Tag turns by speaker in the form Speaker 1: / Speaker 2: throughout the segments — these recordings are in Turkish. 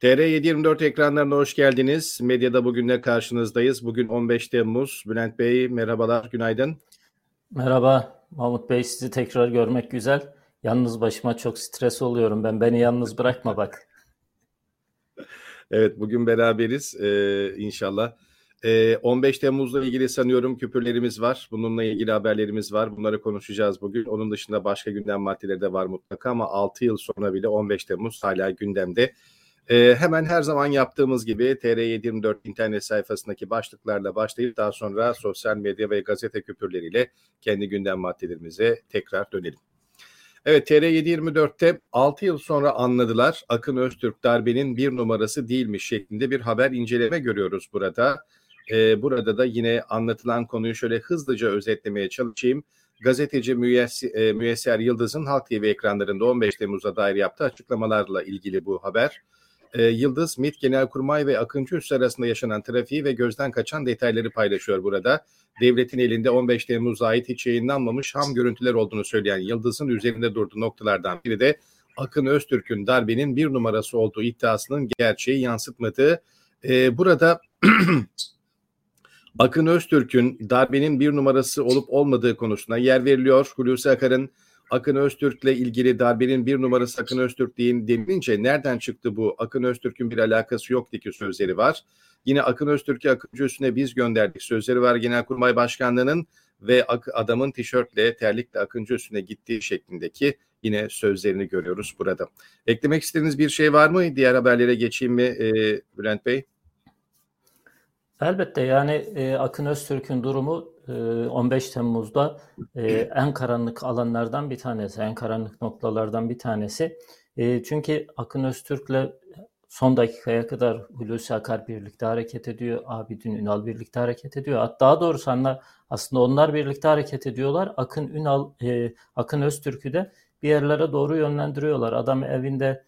Speaker 1: TR724 ekranlarına hoş geldiniz. Medyada bugünle karşınızdayız. Bugün 15 Temmuz. Bülent Bey merhabalar, günaydın.
Speaker 2: Merhaba Mahmut Bey, sizi tekrar görmek güzel. Yalnız başıma çok stres oluyorum ben. Beni yalnız bırakma bak.
Speaker 1: evet, bugün beraberiz ee, inşallah. Ee, 15 Temmuz'la ilgili sanıyorum küpürlerimiz var. Bununla ilgili haberlerimiz var. Bunları konuşacağız bugün. Onun dışında başka gündem maddeleri de var mutlaka ama 6 yıl sonra bile 15 Temmuz hala gündemde. Ee, hemen her zaman yaptığımız gibi TR724 internet sayfasındaki başlıklarla başlayıp daha sonra sosyal medya ve gazete küpürleriyle kendi gündem maddelerimize tekrar dönelim. Evet TR724'te 6 yıl sonra anladılar Akın Öztürk darbenin bir numarası değilmiş şeklinde bir haber inceleme görüyoruz burada. Ee, burada da yine anlatılan konuyu şöyle hızlıca özetlemeye çalışayım. Gazeteci e, Müyesser Yıldız'ın Halk TV ekranlarında 15 Temmuz'a dair yaptığı açıklamalarla ilgili bu haber e, Yıldız, MİT Genelkurmay ve Akıncı Üssü arasında yaşanan trafiği ve gözden kaçan detayları paylaşıyor burada. Devletin elinde 15 Temmuz'a ait hiç yayınlanmamış ham görüntüler olduğunu söyleyen Yıldız'ın üzerinde durduğu noktalardan biri de Akın Öztürk'ün darbenin bir numarası olduğu iddiasının gerçeği yansıtmadığı. E, burada Akın Öztürk'ün darbenin bir numarası olup olmadığı konusuna yer veriliyor. Hulusi Akar'ın Akın Öztürk'le ilgili darbenin bir numarası Akın Öztürk deyin denilince nereden çıktı bu? Akın Öztürk'ün bir alakası yok ki sözleri var. Yine Akın Öztürk'ü Akıncı üstüne biz gönderdik sözleri var Genelkurmay Başkanlığı'nın ve adamın tişörtle terlikle Akıncı üstüne gittiği şeklindeki yine sözlerini görüyoruz burada. Eklemek istediğiniz bir şey var mı? Diğer haberlere geçeyim mi e, Bülent Bey?
Speaker 2: Elbette yani e, Akın Öztürk'ün durumu 15 ee, Temmuz'da e, en karanlık alanlardan bir tanesi, en karanlık noktalardan bir tanesi. E, çünkü Akın Öztürk'le son dakikaya kadar Hulusi Akar birlikte hareket ediyor, Abidin Ünal birlikte hareket ediyor. Daha doğrusu aslında onlar birlikte hareket ediyorlar. Akın Ünal, e, Akın Öztürk'ü de bir yerlere doğru yönlendiriyorlar. Adam evinde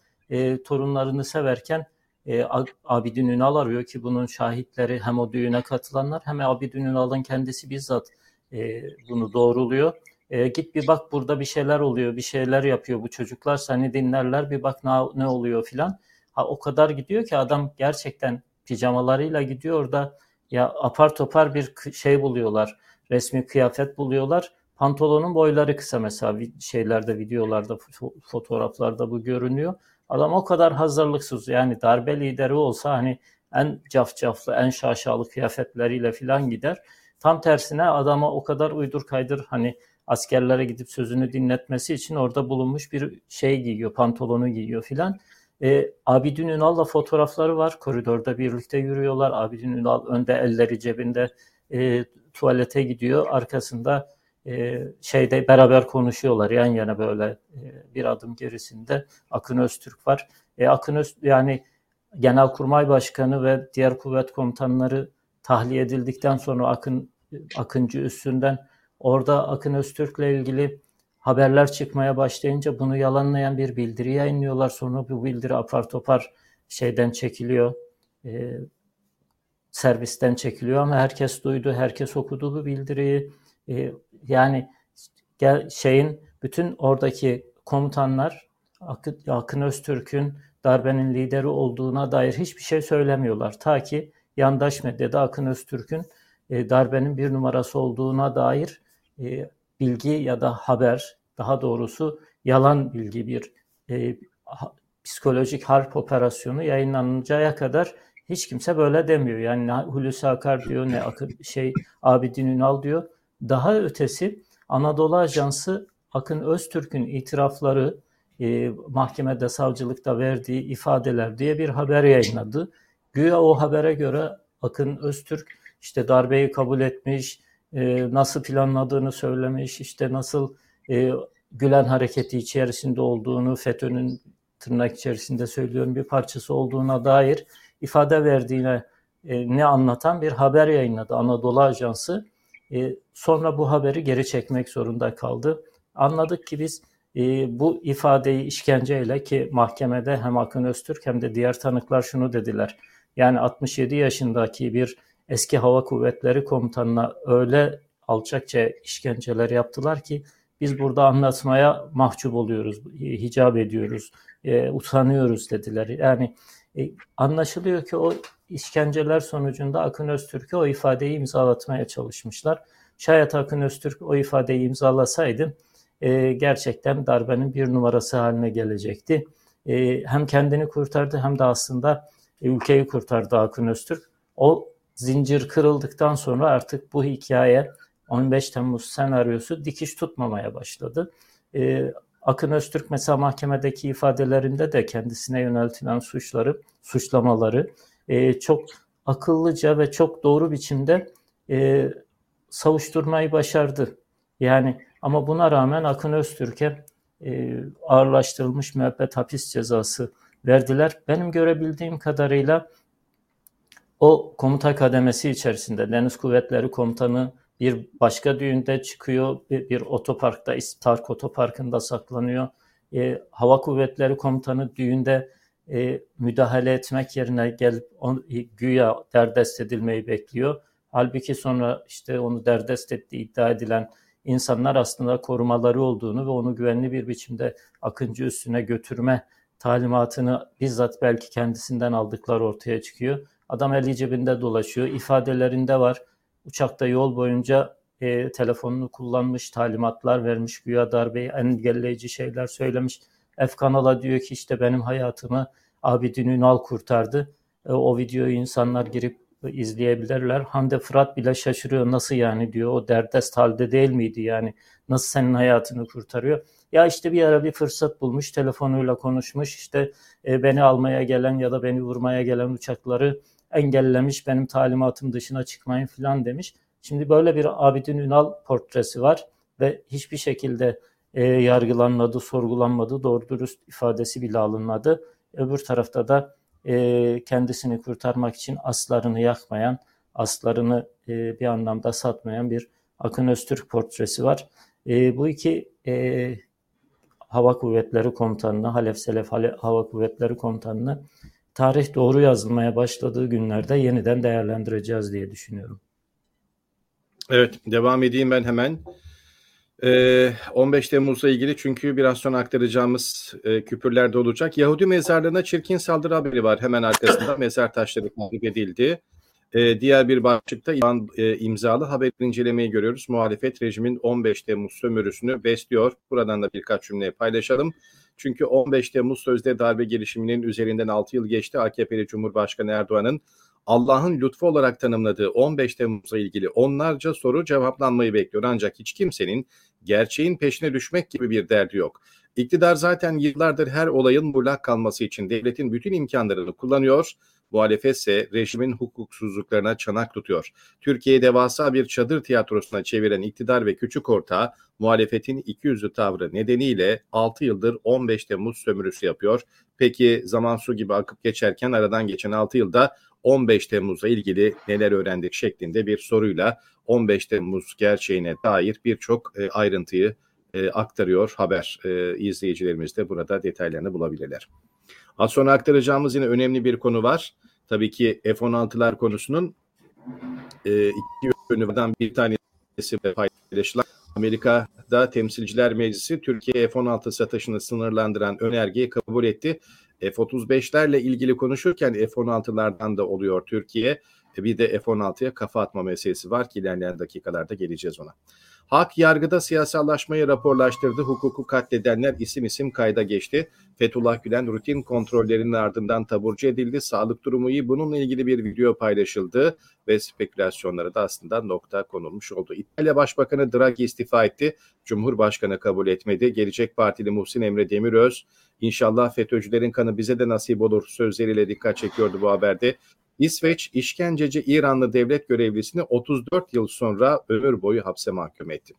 Speaker 2: torunlarını severken e, Abidin Ünal arıyor ki bunun şahitleri hem o düğüne katılanlar hem Abidin Ünal'ın kendisi bizzat e, bunu doğruluyor. E, git bir bak burada bir şeyler oluyor, bir şeyler yapıyor bu çocuklar seni dinlerler bir bak ne, ne oluyor filan. Ha o kadar gidiyor ki adam gerçekten pijamalarıyla gidiyor orada ya apar topar bir şey buluyorlar. Resmi kıyafet buluyorlar. Pantolonun boyları kısa mesela şeylerde, videolarda, fotoğraflarda bu görünüyor. Adam o kadar hazırlıksız yani darbe lideri olsa hani en cafcaflı, en şaşalı kıyafetleriyle filan gider. Tam tersine adama o kadar uydur kaydır hani askerlere gidip sözünü dinletmesi için orada bulunmuş bir şey giyiyor, pantolonu giyiyor filan. E, Abidin Ünal'la fotoğrafları var. Koridorda birlikte yürüyorlar. Abidin Ünal önde elleri cebinde e, tuvalete gidiyor. Arkasında e, şeyde beraber konuşuyorlar yan yana böyle e, bir adım gerisinde Akın Öztürk var. E, Akın Öz yani Genelkurmay Başkanı ve diğer kuvvet komutanları tahliye edildikten sonra Akın Akıncı üstünden orada Akın Öztürk'le ilgili haberler çıkmaya başlayınca bunu yalanlayan bir bildiri yayınlıyorlar. Sonra bu bildiri apar topar şeyden çekiliyor. E, servisten çekiliyor ama herkes duydu, herkes okudu bu bildiriyi. E, yani şeyin bütün oradaki komutanlar Akın, Akın Öztürk'ün darbenin lideri olduğuna dair hiçbir şey söylemiyorlar. Ta ki yandaş medyada Akın Öztürk'ün e, darbenin bir numarası olduğuna dair e, bilgi ya da haber, daha doğrusu yalan bilgi bir e, psikolojik harp operasyonu yayınlanacağı kadar hiç kimse böyle demiyor. Yani ne Hulusi Akar diyor ne şey Abidin Ünal diyor. Daha ötesi Anadolu Ajansı Akın Öztürk'ün itirafları e, mahkemede savcılıkta verdiği ifadeler diye bir haber yayınladı. Güya o habere göre Akın Öztürk işte darbeyi kabul etmiş, e, nasıl planladığını söylemiş, işte nasıl e, Gülen hareketi içerisinde olduğunu, FETÖ'nün tırnak içerisinde söylüyorum bir parçası olduğuna dair ifade verdiğine e, ne anlatan bir haber yayınladı Anadolu Ajansı. E, sonra bu haberi geri çekmek zorunda kaldı. Anladık ki biz e, bu ifadeyi işkenceyle ki mahkemede hem Akın Öztürk hem de diğer tanıklar şunu dediler. Yani 67 yaşındaki bir eski hava kuvvetleri komutanına öyle alçakça işkenceler yaptılar ki biz burada anlatmaya mahcup oluyoruz, hicap ediyoruz, e, utanıyoruz dediler. Yani E, anlaşılıyor ki o işkenceler sonucunda Akın Öztürk'e o ifadeyi imzalatmaya çalışmışlar. Şayet Akın Öztürk o ifadeyi imzalasaydı e, gerçekten darbenin bir numarası haline gelecekti. E, hem kendini kurtardı hem de aslında e, ülkeyi kurtardı Akın Öztürk. O zincir kırıldıktan sonra artık bu hikaye 15 Temmuz senaryosu dikiş tutmamaya başladı. E, Akın Öztürk mesela mahkemedeki ifadelerinde de kendisine yöneltilen suçları, suçlamaları e, çok akıllıca ve çok doğru biçimde e, savuşturmayı başardı. Yani ama buna rağmen Akın Öztürk'e e, ağırlaştırılmış müebbet hapis cezası verdiler. Benim görebildiğim kadarıyla o komuta kademesi içerisinde Deniz Kuvvetleri Komutanı bir başka düğünde çıkıyor, bir, bir otoparkta, İstark Otoparkı'nda saklanıyor. E, Hava Kuvvetleri Komutanı düğünde e, müdahale etmek yerine gelip on, e, güya derdest edilmeyi bekliyor. Halbuki sonra işte onu derdest ettiği iddia edilen insanlar aslında korumaları olduğunu ve onu güvenli bir biçimde Akıncı üstüne götürme talimatını bizzat belki kendisinden aldıkları ortaya çıkıyor. Adam eli cebinde dolaşıyor. İfadelerinde var. Uçakta yol boyunca e, telefonunu kullanmış, talimatlar vermiş, güya darbeyi engelleyici şeyler söylemiş. F kanala diyor ki işte benim hayatımı Abidin Ünal kurtardı. E, o videoyu insanlar girip izleyebilirler. Hande Fırat bile şaşırıyor nasıl yani diyor o derdest halde değil miydi yani nasıl senin hayatını kurtarıyor. Ya işte bir ara bir fırsat bulmuş telefonuyla konuşmuş işte e, beni almaya gelen ya da beni vurmaya gelen uçakları engellemiş benim talimatım dışına çıkmayın falan demiş. Şimdi böyle bir Abidin Ünal portresi var ve hiçbir şekilde e, yargılanmadı, sorgulanmadı, doğru dürüst ifadesi bile alınmadı. Öbür tarafta da e, kendisini kurtarmak için aslarını yakmayan, aslarını e, bir anlamda satmayan bir Akın Öztürk portresi var. E, bu iki e, Hava Kuvvetleri Komutanını, Halef Selef Hava Kuvvetleri Komutanını tarih doğru yazılmaya başladığı günlerde yeniden değerlendireceğiz diye düşünüyorum.
Speaker 1: Evet, devam edeyim ben hemen. Ee, 15 Temmuz'la ilgili çünkü biraz sonra aktaracağımız e, küpürlerde olacak. Yahudi mezarlığına çirkin saldırı haberi var. Hemen arkasında mezar taşları tahrip edildi. Ee, diğer bir başlıkta İran e, imzalı haber incelemeyi görüyoruz. Muhalefet rejimin 15 Temmuz sömürüsünü besliyor. Buradan da birkaç cümle paylaşalım. Çünkü 15 Temmuz sözde darbe girişiminin üzerinden 6 yıl geçti. AKP'li Cumhurbaşkanı Erdoğan'ın Allah'ın lütfu olarak tanımladığı 15 Temmuz'la ilgili onlarca soru cevaplanmayı bekliyor. Ancak hiç kimsenin gerçeğin peşine düşmek gibi bir derdi yok. İktidar zaten yıllardır her olayın muğlak kalması için devletin bütün imkanlarını kullanıyor. Muhalefet ise rejimin hukuksuzluklarına çanak tutuyor. Türkiye devasa bir çadır tiyatrosuna çeviren iktidar ve küçük ortağı muhalefetin ikiyüzlü tavrı nedeniyle 6 yıldır 15 Temmuz sömürüsü yapıyor. Peki zaman su gibi akıp geçerken aradan geçen 6 yılda 15 Temmuz'la ilgili neler öğrendik şeklinde bir soruyla 15 Temmuz gerçeğine dair birçok e, ayrıntıyı e, aktarıyor haber. E, de burada detaylarını bulabilirler. Az sonra aktaracağımız yine önemli bir konu var. Tabii ki F-16'lar konusunun e, iki yönünden bir tanesi paylaşılan Amerika'da Temsilciler Meclisi Türkiye F-16 satışını sınırlandıran önergeyi kabul etti. F-35'lerle ilgili konuşurken F-16'lardan da oluyor Türkiye. E, bir de F-16'ya kafa atma meselesi var ki ilerleyen dakikalarda geleceğiz ona. Hak yargıda siyasallaşmayı raporlaştırdı. Hukuku katledenler isim isim kayda geçti. Fethullah Gülen rutin kontrollerinin ardından taburcu edildi. Sağlık durumu iyi. Bununla ilgili bir video paylaşıldı ve spekülasyonlara da aslında nokta konulmuş oldu. İtalya Başbakanı Draghi istifa etti. Cumhurbaşkanı kabul etmedi. Gelecek Partili Muhsin Emre Demiröz İnşallah FETÖ'cülerin kanı bize de nasip olur sözleriyle dikkat çekiyordu bu haberde. İsveç işkenceci İranlı devlet görevlisini 34 yıl sonra ömür boyu hapse mahkum etti.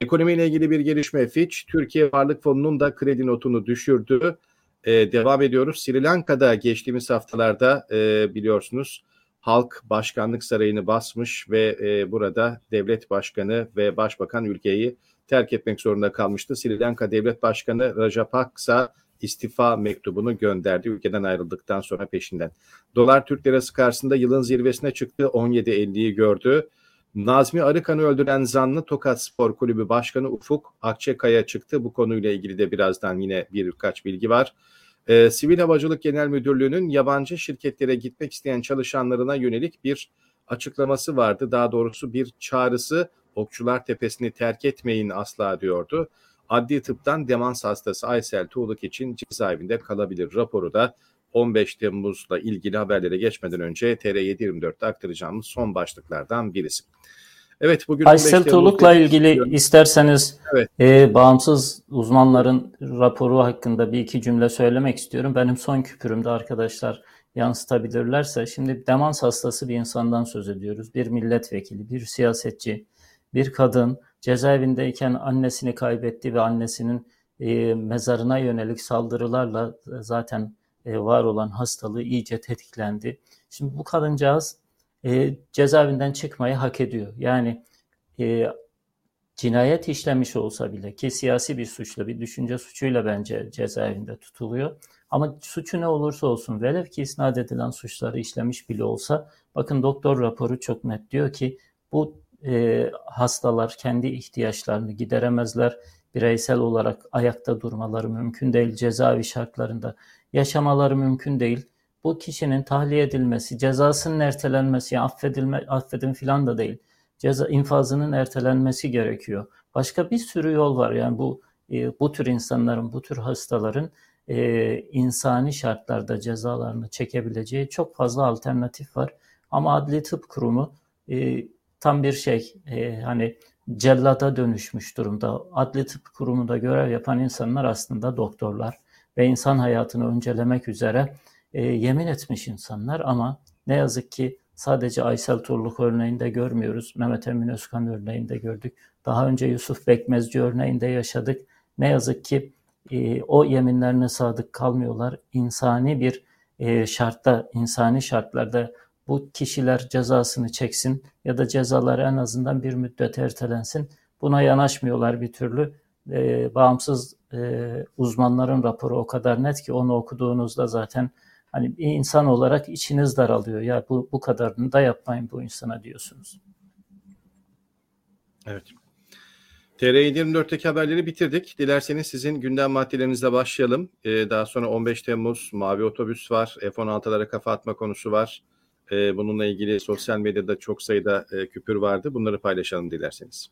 Speaker 1: Ekonomiyle ilgili bir gelişme Fitch, Türkiye Varlık Fonu'nun da kredi notunu düşürdü. Ee, devam ediyoruz. Sri Lanka'da geçtiğimiz haftalarda e, biliyorsunuz halk başkanlık sarayını basmış ve e, burada devlet başkanı ve başbakan ülkeyi terk etmek zorunda kalmıştı. Sri Lanka Devlet Başkanı Rajapaksa istifa mektubunu gönderdi ülkeden ayrıldıktan sonra peşinden. Dolar Türk lirası karşısında yılın zirvesine çıktı 17.50'yi gördü. Nazmi Arıkan'ı öldüren zanlı Tokat Spor Kulübü Başkanı Ufuk Akçakaya çıktı. Bu konuyla ilgili de birazdan yine birkaç bilgi var. E, Sivil Havacılık Genel Müdürlüğü'nün yabancı şirketlere gitmek isteyen çalışanlarına yönelik bir açıklaması vardı. Daha doğrusu bir çağrısı Okçular Tepesi'ni terk etmeyin asla diyordu. Adli tıptan demans hastası Aysel Tuğluk için cezaevinde kalabilir raporu da 15 Temmuz'la ilgili haberlere geçmeden önce TR724'te aktaracağımız son başlıklardan birisi.
Speaker 2: Evet bugün Aysel Tuğluk'la ilgili isterseniz evet. e, bağımsız uzmanların raporu hakkında bir iki cümle söylemek istiyorum. Benim son küpürümde arkadaşlar yansıtabilirlerse şimdi demans hastası bir insandan söz ediyoruz. Bir milletvekili, bir siyasetçi, bir kadın cezaevindeyken annesini kaybetti ve annesinin e, mezarına yönelik saldırılarla zaten e, var olan hastalığı iyice tetiklendi. Şimdi bu kadıncağız e, cezaevinden çıkmayı hak ediyor. Yani e, cinayet işlemiş olsa bile ki siyasi bir suçla, bir düşünce suçuyla bence cezaevinde tutuluyor. Ama suçu ne olursa olsun velev ki isnat edilen suçları işlemiş bile olsa bakın doktor raporu çok net diyor ki bu e, hastalar kendi ihtiyaçlarını gideremezler. Bireysel olarak ayakta durmaları mümkün değil. Cezaevi şartlarında yaşamaları mümkün değil. Bu kişinin tahliye edilmesi, cezasının ertelenmesi, affedilme, affedin filan da değil. Ceza infazının ertelenmesi gerekiyor. Başka bir sürü yol var. Yani bu e, bu tür insanların, bu tür hastaların e, insani şartlarda cezalarını çekebileceği çok fazla alternatif var. Ama Adli Tıp Kurumu e, tam bir şey e, hani cellata dönüşmüş durumda. Adli Tıp Kurumu'nda görev yapan insanlar aslında doktorlar ve insan hayatını öncelemek üzere e, yemin etmiş insanlar ama ne yazık ki sadece Aysel Turluk örneğinde görmüyoruz. Mehmet Emin Özkan örneğinde gördük. Daha önce Yusuf Bekmezci örneğinde yaşadık. Ne yazık ki e, o yeminlerine sadık kalmıyorlar. İnsani bir e, şartta, insani şartlarda bu kişiler cezasını çeksin ya da cezaları en azından bir müddet ertelensin. Buna yanaşmıyorlar bir türlü. E, bağımsız e, uzmanların raporu o kadar net ki onu okuduğunuzda zaten hani bir insan olarak içiniz daralıyor. Ya bu, bu kadarını da yapmayın bu insana diyorsunuz.
Speaker 1: Evet. TR24'teki haberleri bitirdik. Dilerseniz sizin gündem maddelerinizle başlayalım. Ee, daha sonra 15 Temmuz mavi otobüs var. F-16'lara kafa atma konusu var. Ee, bununla ilgili sosyal medyada çok sayıda e, küpür vardı. Bunları paylaşalım dilerseniz.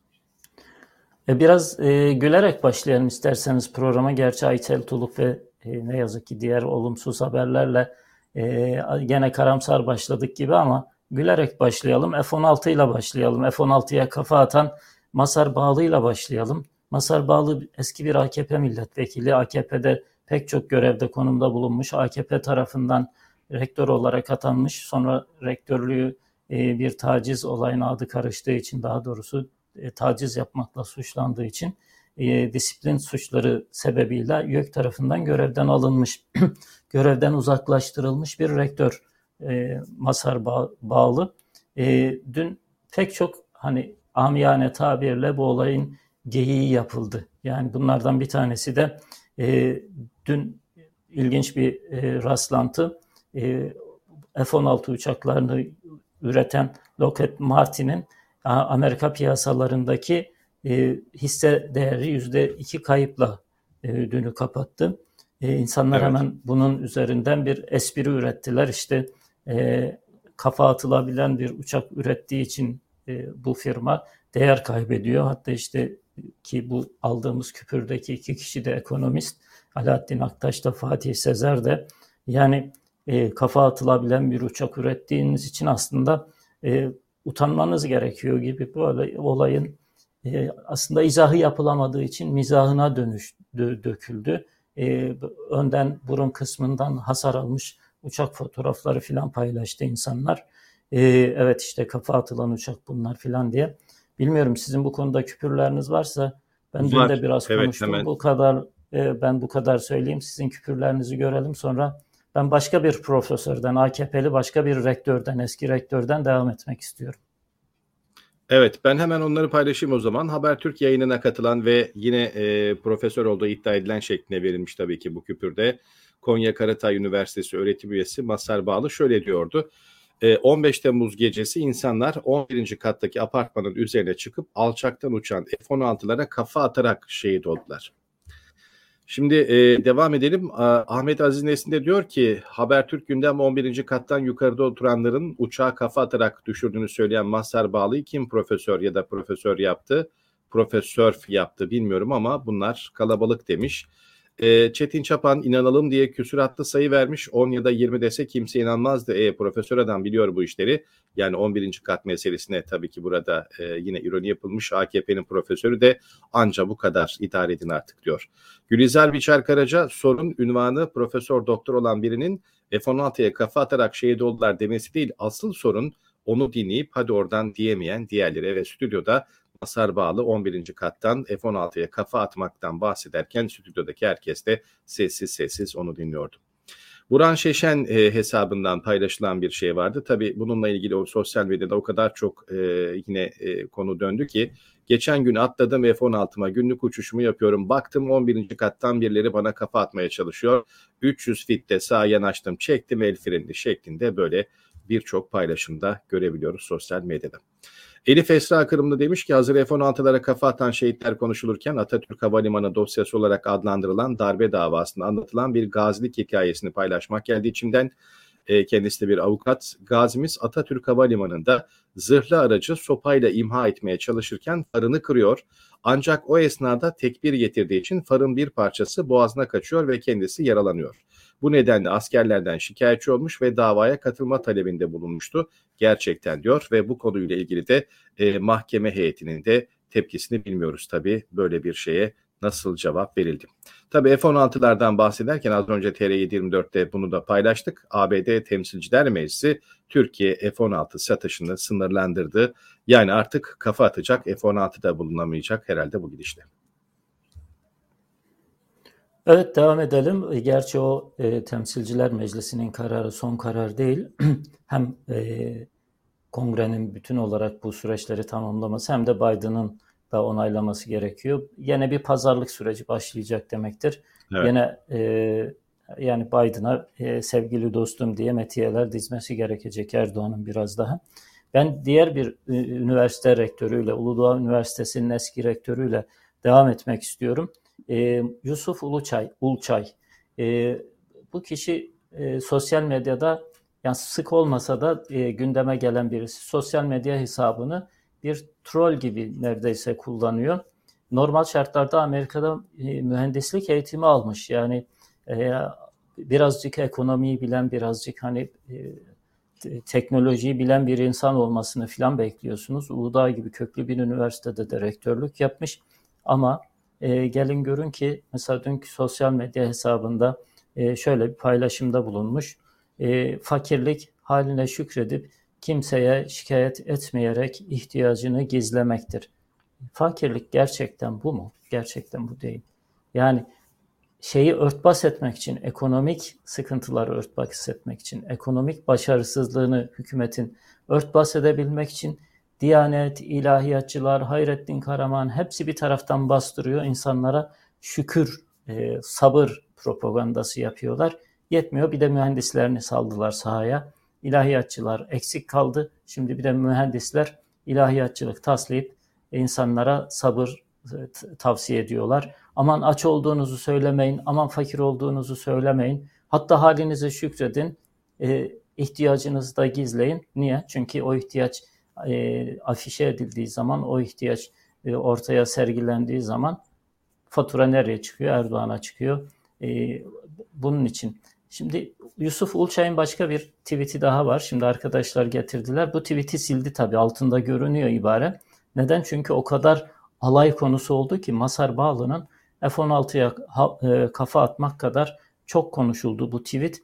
Speaker 2: E, biraz e, gülerek başlayalım isterseniz programa. Gerçi Aytel Tuluk ve e, ne yazık ki diğer olumsuz haberlerle e, gene karamsar başladık gibi ama gülerek başlayalım. F-16 ile başlayalım. F-16'ya kafa atan Masar Bağlı ile başlayalım. Masar Bağlı eski bir AKP milletvekili. AKP'de pek çok görevde konumda bulunmuş. AKP tarafından rektör olarak atanmış. Sonra rektörlüğü e, bir taciz olayına adı karıştığı için daha doğrusu e, taciz yapmakla suçlandığı için e, disiplin suçları sebebiyle YÖK tarafından görevden alınmış, görevden uzaklaştırılmış bir rektör e, Masar ba- bağlı. Dün pek çok hani amiyane tabirle bu olayın geyiği yapıldı. Yani bunlardan bir tanesi de e, dün ilginç bir e, rastlantı. E, F-16 uçaklarını üreten Lockheed Martin'in Amerika piyasalarındaki e, hisse değeri yüzde iki kayıpla e, dünü kapattı. E, insanlar evet. hemen bunun üzerinden bir espri ürettiler. İşte e, kafa atılabilen bir uçak ürettiği için e, bu firma değer kaybediyor. Hatta işte ki bu aldığımız küpürdeki iki kişi de ekonomist. Alaaddin Aktaş da Fatih Sezer de yani e, kafa atılabilen bir uçak ürettiğiniz için aslında e, utanmanız gerekiyor gibi böyle olayın e, aslında izahı yapılamadığı için mizahına dönüş döküldü. E, önden burun kısmından hasar almış uçak fotoğrafları filan paylaştı insanlar. E, evet işte kafa atılan uçak bunlar filan diye. Bilmiyorum sizin bu konuda küpürleriniz varsa ben dün de biraz evet, konuştum. Hemen. Bu kadar e, ben bu kadar söyleyeyim. Sizin küpürlerinizi görelim sonra ben başka bir profesörden, AKP'li başka bir rektörden, eski rektörden devam etmek istiyorum.
Speaker 1: Evet ben hemen onları paylaşayım o zaman. Habertürk yayınına katılan ve yine e, profesör olduğu iddia edilen şeklinde verilmiş tabii ki bu küpürde. Konya Karatay Üniversitesi öğretim üyesi Masar Bağlı şöyle diyordu. E, 15 Temmuz gecesi insanlar 11. kattaki apartmanın üzerine çıkıp alçaktan uçan F-16'lara kafa atarak şehit oldular. Şimdi e, devam edelim. Ahmet Aziz Nesin de diyor ki Habertürk gündem 11. kattan yukarıda oturanların uçağa kafa atarak düşürdüğünü söyleyen Mazhar Bağlı'yı kim profesör ya da profesör yaptı? Profesör yaptı bilmiyorum ama bunlar kalabalık demiş. E, Çetin Çapan inanalım diye küsuratlı sayı vermiş. 10 ya da 20 dese kimse inanmazdı. E, profesör adam biliyor bu işleri. Yani 11. kat meselesine tabii ki burada e, yine ironi yapılmış. AKP'nin profesörü de anca bu kadar idare edin artık diyor. Gülizar Biçer Karaca sorun ünvanı profesör doktor olan birinin F-16'ya kafa atarak şehit oldular demesi değil. Asıl sorun onu dinleyip hadi oradan diyemeyen diğerleri ve stüdyoda hasar bağlı 11. kattan F-16'ya kafa atmaktan bahsederken stüdyodaki herkes de sessiz sessiz onu dinliyordu. Buran Şeşen e, hesabından paylaşılan bir şey vardı. Tabii bununla ilgili o sosyal medyada o kadar çok e, yine e, konu döndü ki geçen gün atladım F-16'ma günlük uçuşumu yapıyorum. Baktım 11. kattan birileri bana kafa atmaya çalışıyor. 300 fitte sağa yanaştım çektim el frenini şeklinde böyle birçok paylaşımda görebiliyoruz sosyal medyada. Elif Esra Kırımlı demiş ki hazır F-16'lara kafa atan şehitler konuşulurken Atatürk Havalimanı dosyası olarak adlandırılan darbe davasında anlatılan bir gazilik hikayesini paylaşmak geldi içimden. E, kendisi de bir avukat. Gazimiz Atatürk Havalimanı'nda zırhlı aracı sopayla imha etmeye çalışırken farını kırıyor. Ancak o esnada tekbir getirdiği için farın bir parçası boğazına kaçıyor ve kendisi yaralanıyor. Bu nedenle askerlerden şikayetçi olmuş ve davaya katılma talebinde bulunmuştu. Gerçekten diyor ve bu konuyla ilgili de e, mahkeme heyetinin de tepkisini bilmiyoruz tabii böyle bir şeye nasıl cevap verildi. Tabii F-16'lardan bahsederken az önce TR724'te bunu da paylaştık. ABD Temsilciler Meclisi Türkiye F-16 satışını sınırlandırdı. Yani artık kafa atacak F-16'da bulunamayacak herhalde bu gidişle.
Speaker 2: Evet devam edelim. E, gerçi o e, Temsilciler Meclisi'nin kararı son karar değil. hem e, kongrenin bütün olarak bu süreçleri tamamlaması hem de Biden'ın da onaylaması gerekiyor. Yine bir pazarlık süreci başlayacak demektir. Evet. Yine e, yani Biden'a e, sevgili dostum diye metiyeler dizmesi gerekecek Erdoğan'ın biraz daha. Ben diğer bir üniversite rektörüyle, Uludağ Üniversitesi'nin eski rektörüyle devam etmek istiyorum. E, Yusuf Uluçay, Ulçay. E, bu kişi e, sosyal medyada yani sık olmasa da e, gündeme gelen birisi. Sosyal medya hesabını bir troll gibi neredeyse kullanıyor. Normal şartlarda Amerika'da e, mühendislik eğitimi almış. Yani e, birazcık ekonomiyi bilen, birazcık hani e, teknolojiyi bilen bir insan olmasını filan bekliyorsunuz. Uludağ gibi köklü bir üniversitede de rektörlük yapmış. Ama e, gelin görün ki mesela dünkü sosyal medya hesabında e, şöyle bir paylaşımda bulunmuş. E, fakirlik haline şükredip kimseye şikayet etmeyerek ihtiyacını gizlemektir. Fakirlik gerçekten bu mu? Gerçekten bu değil. Yani şeyi örtbas etmek için, ekonomik sıkıntıları örtbas etmek için, ekonomik başarısızlığını hükümetin örtbas edebilmek için Diyanet, ilahiyatçılar, Hayrettin Karaman hepsi bir taraftan bastırıyor. insanlara şükür, e, sabır propagandası yapıyorlar. Yetmiyor bir de mühendislerini saldılar sahaya. İlahiyatçılar eksik kaldı. Şimdi bir de mühendisler ilahiyatçılık taslayıp insanlara sabır e, tavsiye ediyorlar. Aman aç olduğunuzu söylemeyin, aman fakir olduğunuzu söylemeyin. Hatta halinize şükredin, e, ihtiyacınızı da gizleyin. Niye? Çünkü o ihtiyaç e, afişe edildiği zaman, o ihtiyaç e, ortaya sergilendiği zaman fatura nereye çıkıyor? Erdoğan'a çıkıyor. E, bunun için. Şimdi Yusuf Ulçay'ın başka bir tweet'i daha var. Şimdi arkadaşlar getirdiler. Bu tweet'i sildi tabii. Altında görünüyor ibare. Neden? Çünkü o kadar alay konusu oldu ki Masar Bağlı'nın F-16'ya e, kafa atmak kadar çok konuşuldu bu tweet.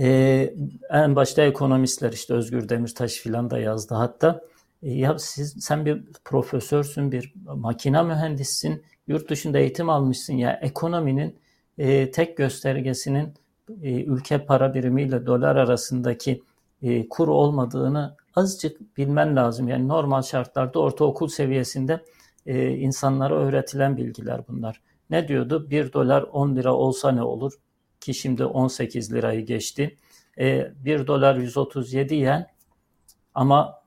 Speaker 2: Ee, en başta ekonomistler işte Özgür Demirtaş filan da yazdı hatta. E, ya siz sen bir profesörsün, bir makina mühendissin, yurt dışında eğitim almışsın ya ekonominin e, tek göstergesinin e, ülke para birimiyle dolar arasındaki e, kur olmadığını azıcık bilmen lazım. Yani normal şartlarda ortaokul seviyesinde e, insanlara öğretilen bilgiler bunlar. Ne diyordu? 1 dolar 10 lira olsa ne olur? Ki şimdi 18 lirayı geçti. E, 1 dolar 137 yen ama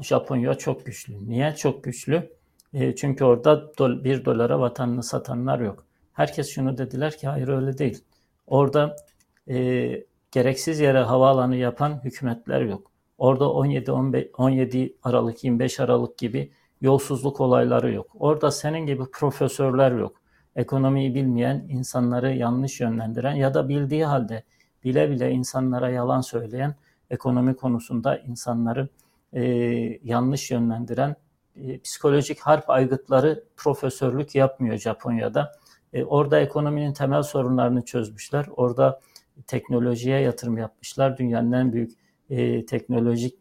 Speaker 2: Japonya çok güçlü. Niye çok güçlü? E, çünkü orada 1 dolara vatanını satanlar yok. herkes şunu dediler ki hayır öyle değil. Orada e, gereksiz yere havaalanı yapan hükümetler yok. Orada 17 15, 17 Aralık 25 Aralık gibi yolsuzluk olayları yok. Orada senin gibi profesörler yok. Ekonomiyi bilmeyen, insanları yanlış yönlendiren ya da bildiği halde bile bile insanlara yalan söyleyen, ekonomi konusunda insanları e, yanlış yönlendiren e, psikolojik harp aygıtları profesörlük yapmıyor Japonya'da. E, orada ekonominin temel sorunlarını çözmüşler. Orada teknolojiye yatırım yapmışlar. Dünyanın en büyük e, teknolojik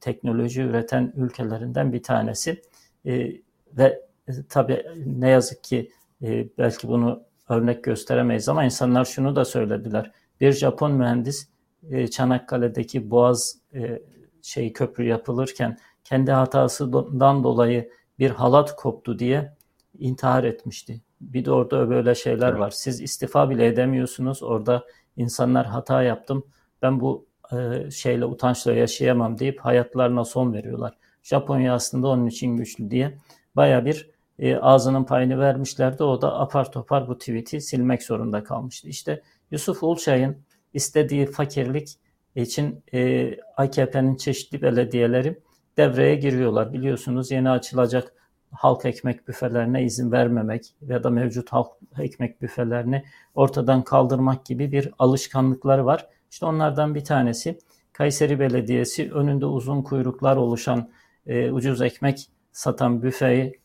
Speaker 2: teknoloji üreten ülkelerinden bir tanesi. E, ve e, tabii ne yazık ki e, belki bunu örnek gösteremeyiz ama insanlar şunu da söylediler. Bir Japon mühendis e, Çanakkale'deki Boğaz e, şey köprü yapılırken kendi hatasından dolayı bir halat koptu diye intihar etmişti. Bir de orada böyle şeyler var. Siz istifa bile edemiyorsunuz. Orada insanlar hata yaptım. Ben bu e, şeyle utançla yaşayamam deyip hayatlarına son veriyorlar. Japonya aslında onun için güçlü diye baya bir e, ağzının payını vermişlerdi. O da apar topar bu tweet'i silmek zorunda kalmıştı. İşte Yusuf Ulçay'ın istediği fakirlik için e, AKP'nin çeşitli belediyeleri devreye giriyorlar. Biliyorsunuz yeni açılacak halk ekmek büfelerine izin vermemek ya da mevcut halk ekmek büfelerini ortadan kaldırmak gibi bir alışkanlıkları var. İşte onlardan bir tanesi Kayseri Belediyesi önünde uzun kuyruklar oluşan e, ucuz ekmek satan büfeyi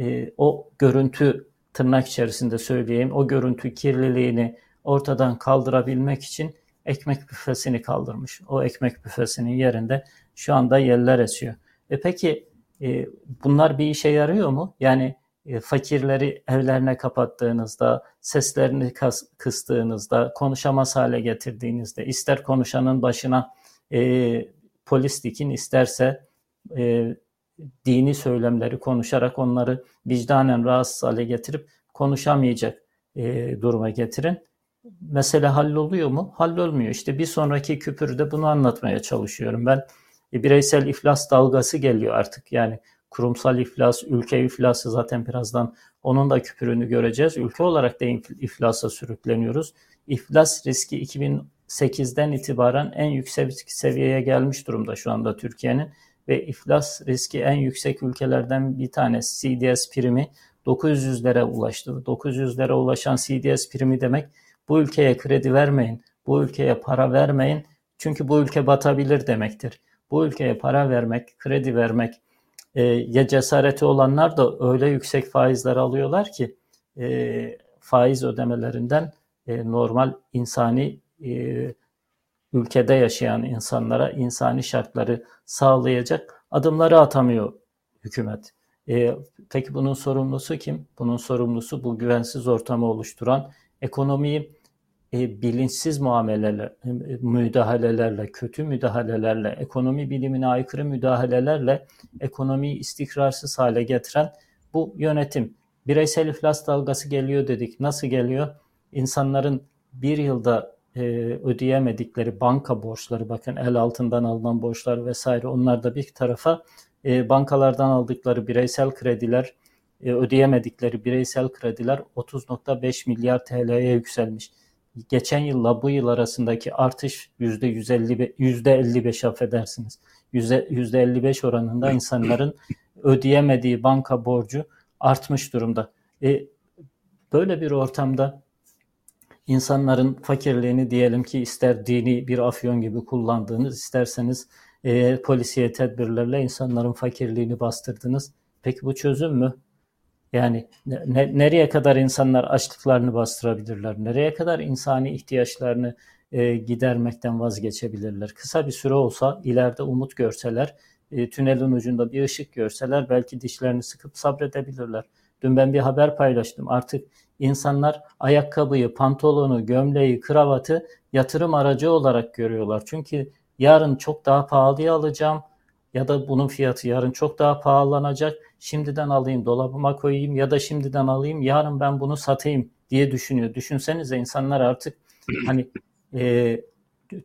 Speaker 2: e, o görüntü tırnak içerisinde söyleyeyim o görüntü kirliliğini ortadan kaldırabilmek için ekmek büfesini kaldırmış. O ekmek büfesinin yerinde şu anda yeller esiyor. E peki e, bunlar bir işe yarıyor mu? Yani e, fakirleri evlerine kapattığınızda, seslerini kas, kıstığınızda, konuşamaz hale getirdiğinizde, ister konuşanın başına e, polis dikin, isterse e, dini söylemleri konuşarak onları vicdanen rahatsız hale getirip konuşamayacak e, duruma getirin. Mesele halloluyor mu? Hallolmuyor. İşte bir sonraki küpürde bunu anlatmaya çalışıyorum. Ben e, bireysel iflas dalgası geliyor artık. Yani kurumsal iflas, ülke iflası zaten birazdan onun da küpürünü göreceğiz. Ülke olarak da iflasa sürükleniyoruz. İflas riski 2008'den itibaren en yüksek seviyeye gelmiş durumda şu anda Türkiye'nin ve iflas riski en yüksek ülkelerden bir tanesi. CDS primi 900'lere ulaştı. 900'lere ulaşan CDS primi demek bu ülkeye kredi vermeyin, bu ülkeye para vermeyin çünkü bu ülke batabilir demektir. Bu ülkeye para vermek, kredi vermek e, ya cesareti olanlar da öyle yüksek faizler alıyorlar ki e, faiz ödemelerinden e, normal insani e, ülkede yaşayan insanlara insani şartları sağlayacak adımları atamıyor hükümet. E, peki bunun sorumlusu kim? Bunun sorumlusu bu güvensiz ortamı oluşturan ekonomiyi e, bilinçsiz muameleler, e, müdahalelerle, kötü müdahalelerle, ekonomi bilimine aykırı müdahalelerle ekonomiyi istikrarsız hale getiren bu yönetim. Bireysel iflas dalgası geliyor dedik. Nasıl geliyor? İnsanların bir yılda e, ödeyemedikleri banka borçları, bakın el altından alınan borçlar vesaire onlar da bir tarafa e, bankalardan aldıkları bireysel krediler, e, ödeyemedikleri bireysel krediler 30.5 milyar TL'ye yükselmiş geçen yılla bu yıl arasındaki artış yüzde 150 yüzde 55 affedersiniz. Yüzde yüzde 55 oranında insanların ödeyemediği banka borcu artmış durumda. E, böyle bir ortamda insanların fakirliğini diyelim ki ister dini bir afyon gibi kullandığınız, isterseniz e, polisiye tedbirlerle insanların fakirliğini bastırdınız. Peki bu çözüm mü? Yani ne, nereye kadar insanlar açlıklarını bastırabilirler? Nereye kadar insani ihtiyaçlarını e, gidermekten vazgeçebilirler? Kısa bir süre olsa ileride umut görseler, e, tünelin ucunda bir ışık görseler belki dişlerini sıkıp sabredebilirler. Dün ben bir haber paylaştım. Artık insanlar ayakkabıyı, pantolonu, gömleği, kravatı yatırım aracı olarak görüyorlar. Çünkü yarın çok daha pahalıya alacağım ya da bunun fiyatı yarın çok daha pahalanacak. Şimdiden alayım dolabıma koyayım ya da şimdiden alayım yarın ben bunu satayım diye düşünüyor. Düşünsenize insanlar artık hani e,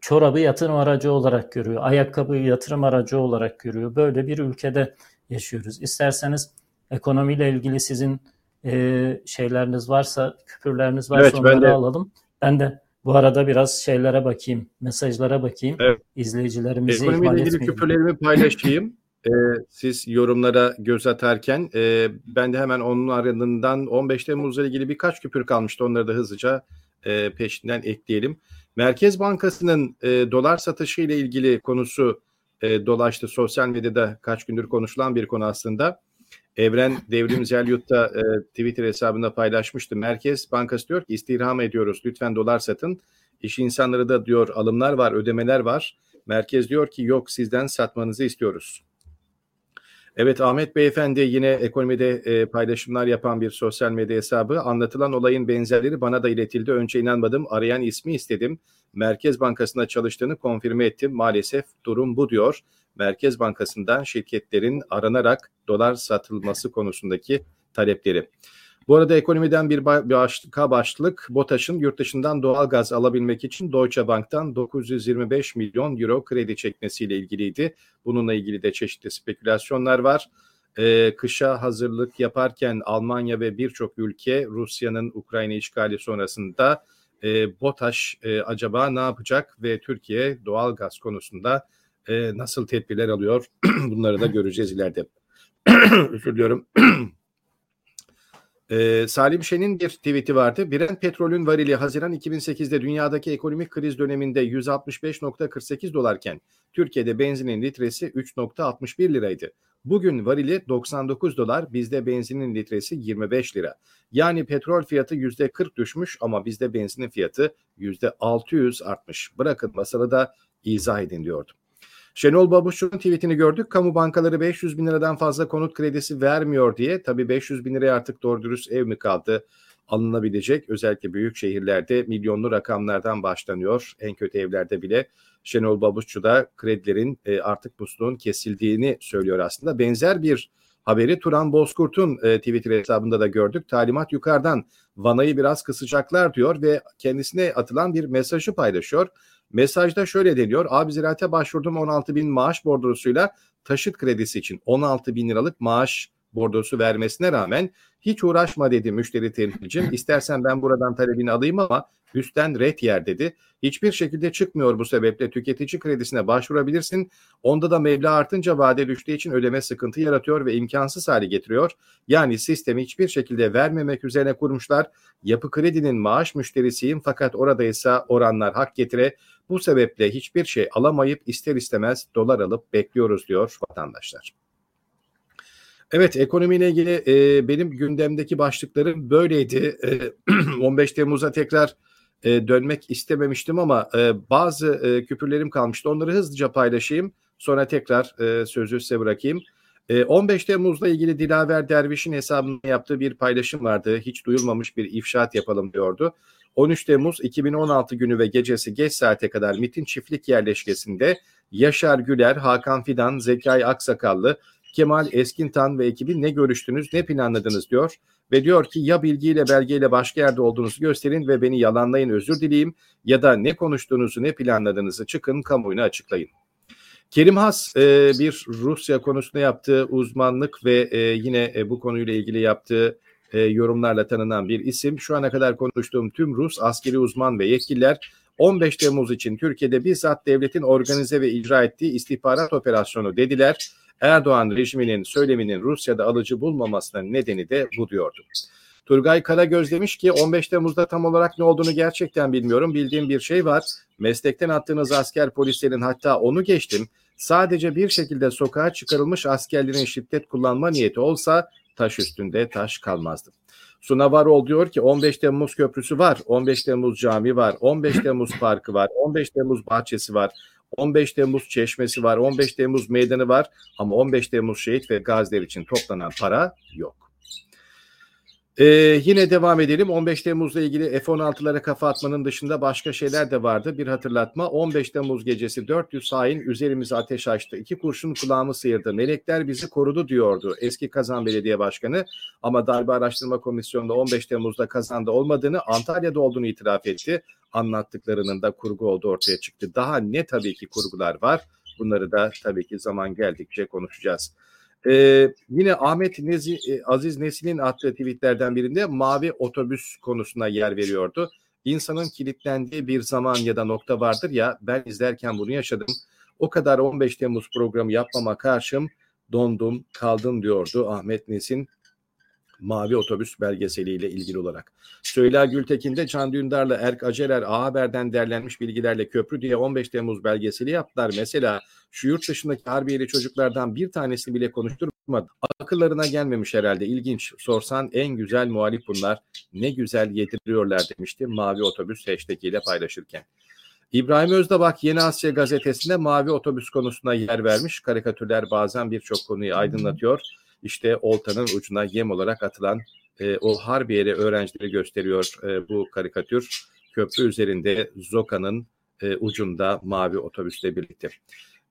Speaker 2: çorabı yatırım aracı olarak görüyor. Ayakkabıyı yatırım aracı olarak görüyor. Böyle bir ülkede yaşıyoruz. İsterseniz ekonomiyle ilgili sizin e, şeyleriniz varsa, küpürleriniz varsa evet, onları de... alalım. Ben de bu arada biraz şeylere bakayım, mesajlara bakayım. Evet. İzleyicilerimizi
Speaker 1: ihmal etmeyelim. ilgili küpürlerimi paylaşayım. ee, siz yorumlara göz atarken e, ben de hemen onun ardından 15 Temmuz'la ilgili birkaç küpür kalmıştı. Onları da hızlıca e, peşinden ekleyelim. Merkez Bankası'nın e, dolar satışı ile ilgili konusu e, dolaştı. Sosyal medyada kaç gündür konuşulan bir konu aslında. Evren Devrim Zelyut da e, Twitter hesabında paylaşmıştı. Merkez Bankası diyor ki istirham ediyoruz lütfen dolar satın. İş insanları da diyor alımlar var, ödemeler var. Merkez diyor ki yok sizden satmanızı istiyoruz. Evet Ahmet Beyefendi yine ekonomide e, paylaşımlar yapan bir sosyal medya hesabı. Anlatılan olayın benzerleri bana da iletildi. Önce inanmadım. Arayan ismi istedim. Merkez Bankası'nda çalıştığını konfirme ettim. Maalesef durum bu diyor. Merkez Bankası'ndan şirketlerin aranarak dolar satılması konusundaki talepleri. Bu arada ekonomiden bir başlık, başlık BOTAŞ'ın yurt dışından doğal gaz alabilmek için Deutsche Bank'tan 925 milyon euro kredi çekmesiyle ilgiliydi. Bununla ilgili de çeşitli spekülasyonlar var. Ee, kışa hazırlık yaparken Almanya ve birçok ülke Rusya'nın Ukrayna işgali sonrasında e, BOTAŞ e, acaba ne yapacak ve Türkiye doğal gaz konusunda e, nasıl tedbirler alıyor bunları da göreceğiz ileride. Özür diliyorum. Ee, Salim Şen'in bir tweet'i vardı. Brent petrolün varili Haziran 2008'de dünyadaki ekonomik kriz döneminde 165.48 dolarken Türkiye'de benzinin litresi 3.61 liraydı. Bugün varili 99 dolar, bizde benzinin litresi 25 lira. Yani petrol fiyatı %40 düşmüş ama bizde benzinin fiyatı %600 artmış. Bırakın masalı da izah edin diyordum. Şenol Babuş'un tweetini gördük. Kamu bankaları 500 bin liradan fazla konut kredisi vermiyor diye. Tabii 500 bin liraya artık doğru dürüst ev mi kaldı? alınabilecek özellikle büyük şehirlerde milyonlu rakamlardan başlanıyor. En kötü evlerde bile Şenol Babuşçu da kredilerin e, artık musluğun kesildiğini söylüyor aslında. Benzer bir haberi Turan Bozkurt'un e, Twitter hesabında da gördük. Talimat yukarıdan vanayı biraz kısacaklar diyor ve kendisine atılan bir mesajı paylaşıyor. Mesajda şöyle deniyor. Abi ziraate başvurdum 16 bin maaş bordrosuyla taşıt kredisi için 16 bin liralık maaş bordosu vermesine rağmen hiç uğraşma dedi müşteri temsilcim. İstersen ben buradan talebini alayım ama üstten ret yer dedi. Hiçbir şekilde çıkmıyor bu sebeple tüketici kredisine başvurabilirsin. Onda da meblağ artınca vade düştüğü için ödeme sıkıntı yaratıyor ve imkansız hale getiriyor. Yani sistemi hiçbir şekilde vermemek üzerine kurmuşlar. Yapı kredinin maaş müşterisiyim fakat orada ise oranlar hak getire. Bu sebeple hiçbir şey alamayıp ister istemez dolar alıp bekliyoruz diyor vatandaşlar. Evet ekonomiyle ilgili e, benim gündemdeki başlıklarım böyleydi. E, 15 Temmuz'a tekrar e, dönmek istememiştim ama e, bazı e, küpürlerim kalmıştı. Onları hızlıca paylaşayım. Sonra tekrar e, sözü size bırakayım. E, 15 Temmuz'la ilgili Dilaver Derviş'in hesabına yaptığı bir paylaşım vardı. Hiç duyulmamış bir ifşaat yapalım diyordu. 13 Temmuz 2016 günü ve gecesi geç saate kadar MIT'in çiftlik yerleşkesinde Yaşar Güler, Hakan Fidan, Zekai Aksakallı, Kemal Eskintan ve ekibi ne görüştünüz, ne planladınız diyor. Ve diyor ki ya bilgiyle belgeyle başka yerde olduğunuzu gösterin ve beni yalanlayın özür dileyim ya da ne konuştuğunuzu ne planladığınızı çıkın kamuoyuna açıklayın. Kerim Has e, bir Rusya konusunda yaptığı uzmanlık ve e, yine e, bu konuyla ilgili yaptığı e, yorumlarla tanınan bir isim. Şu ana kadar konuştuğum tüm Rus askeri uzman ve yetkililer 15 Temmuz için Türkiye'de bizzat devletin organize ve icra ettiği istihbarat operasyonu dediler. Erdoğan rejiminin söyleminin Rusya'da alıcı bulmamasının nedeni de bu diyordu. Turgay Karagöz demiş ki 15 Temmuz'da tam olarak ne olduğunu gerçekten bilmiyorum. Bildiğim bir şey var. Meslekten attığınız asker polislerin hatta onu geçtim. Sadece bir şekilde sokağa çıkarılmış askerlerin şiddet kullanma niyeti olsa taş üstünde taş kalmazdı. Suna Varol diyor ki 15 Temmuz Köprüsü var, 15 Temmuz Cami var, 15 Temmuz Parkı var, 15 Temmuz Bahçesi var, 15 Temmuz Çeşmesi var, 15 Temmuz Meydanı var ama 15 Temmuz şehit ve gaziler için toplanan para yok. Ee, yine devam edelim. 15 Temmuz'la ilgili F-16'lara kafa atmanın dışında başka şeyler de vardı. Bir hatırlatma. 15 Temmuz gecesi 400 hain üzerimize ateş açtı. İki kurşun kulağımı sıyırdı. Melekler bizi korudu diyordu eski Kazan Belediye Başkanı. Ama darbe araştırma komisyonunda 15 Temmuz'da kazanda olmadığını, Antalya'da olduğunu itiraf etti. Anlattıklarının da kurgu olduğu ortaya çıktı. Daha ne tabii ki kurgular var. Bunları da tabii ki zaman geldikçe konuşacağız. Ee, yine Ahmet Nezi, e, Aziz Nesin'in attığı tweetlerden birinde mavi otobüs konusuna yer veriyordu. İnsanın kilitlendiği bir zaman ya da nokta vardır ya ben izlerken bunu yaşadım. O kadar 15 Temmuz programı yapmama karşım dondum kaldım diyordu Ahmet Nesin Mavi Otobüs belgeseliyle ilgili olarak. Söyle Gültekin de Can Dündar'la Erk Acerer A Haber'den derlenmiş bilgilerle köprü diye 15 Temmuz belgeseli yaptılar. Mesela şu yurt dışındaki harbiyeli çocuklardan bir tanesini bile konuşturmadı. Akıllarına gelmemiş herhalde. İlginç. Sorsan en güzel muhalif bunlar. Ne güzel yediriyorlar demişti Mavi Otobüs hashtag ile paylaşırken. İbrahim Özdabak Yeni Asya gazetesinde mavi otobüs konusuna yer vermiş. Karikatürler bazen birçok konuyu aydınlatıyor. İşte oltanın ucuna yem olarak atılan e, o Harbiye'li öğrencileri gösteriyor e, bu karikatür. Köprü üzerinde Zoka'nın e, ucunda mavi otobüsle birlikte.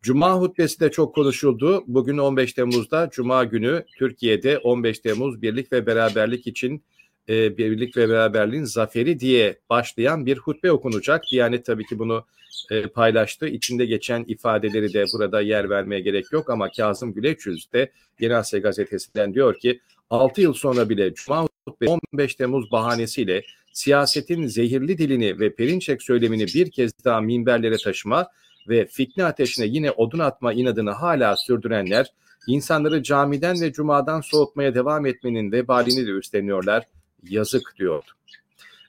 Speaker 1: Cuma hutbesi de çok konuşuldu. Bugün 15 Temmuz'da Cuma günü Türkiye'de 15 Temmuz birlik ve beraberlik için e, birlik ve beraberliğin zaferi diye başlayan bir hutbe okunacak. Diyanet tabii ki bunu e, paylaştı. İçinde geçen ifadeleri de burada yer vermeye gerek yok ama Kazım Güleçüz de Yeni Asya Gazetesi'nden diyor ki 6 yıl sonra bile Cuma hutbe 15 Temmuz bahanesiyle siyasetin zehirli dilini ve perinçek söylemini bir kez daha minberlere taşıma ve fitne ateşine yine odun atma inadını hala sürdürenler insanları camiden ve cumadan soğutmaya devam etmenin vebalini de üstleniyorlar yazık diyordu.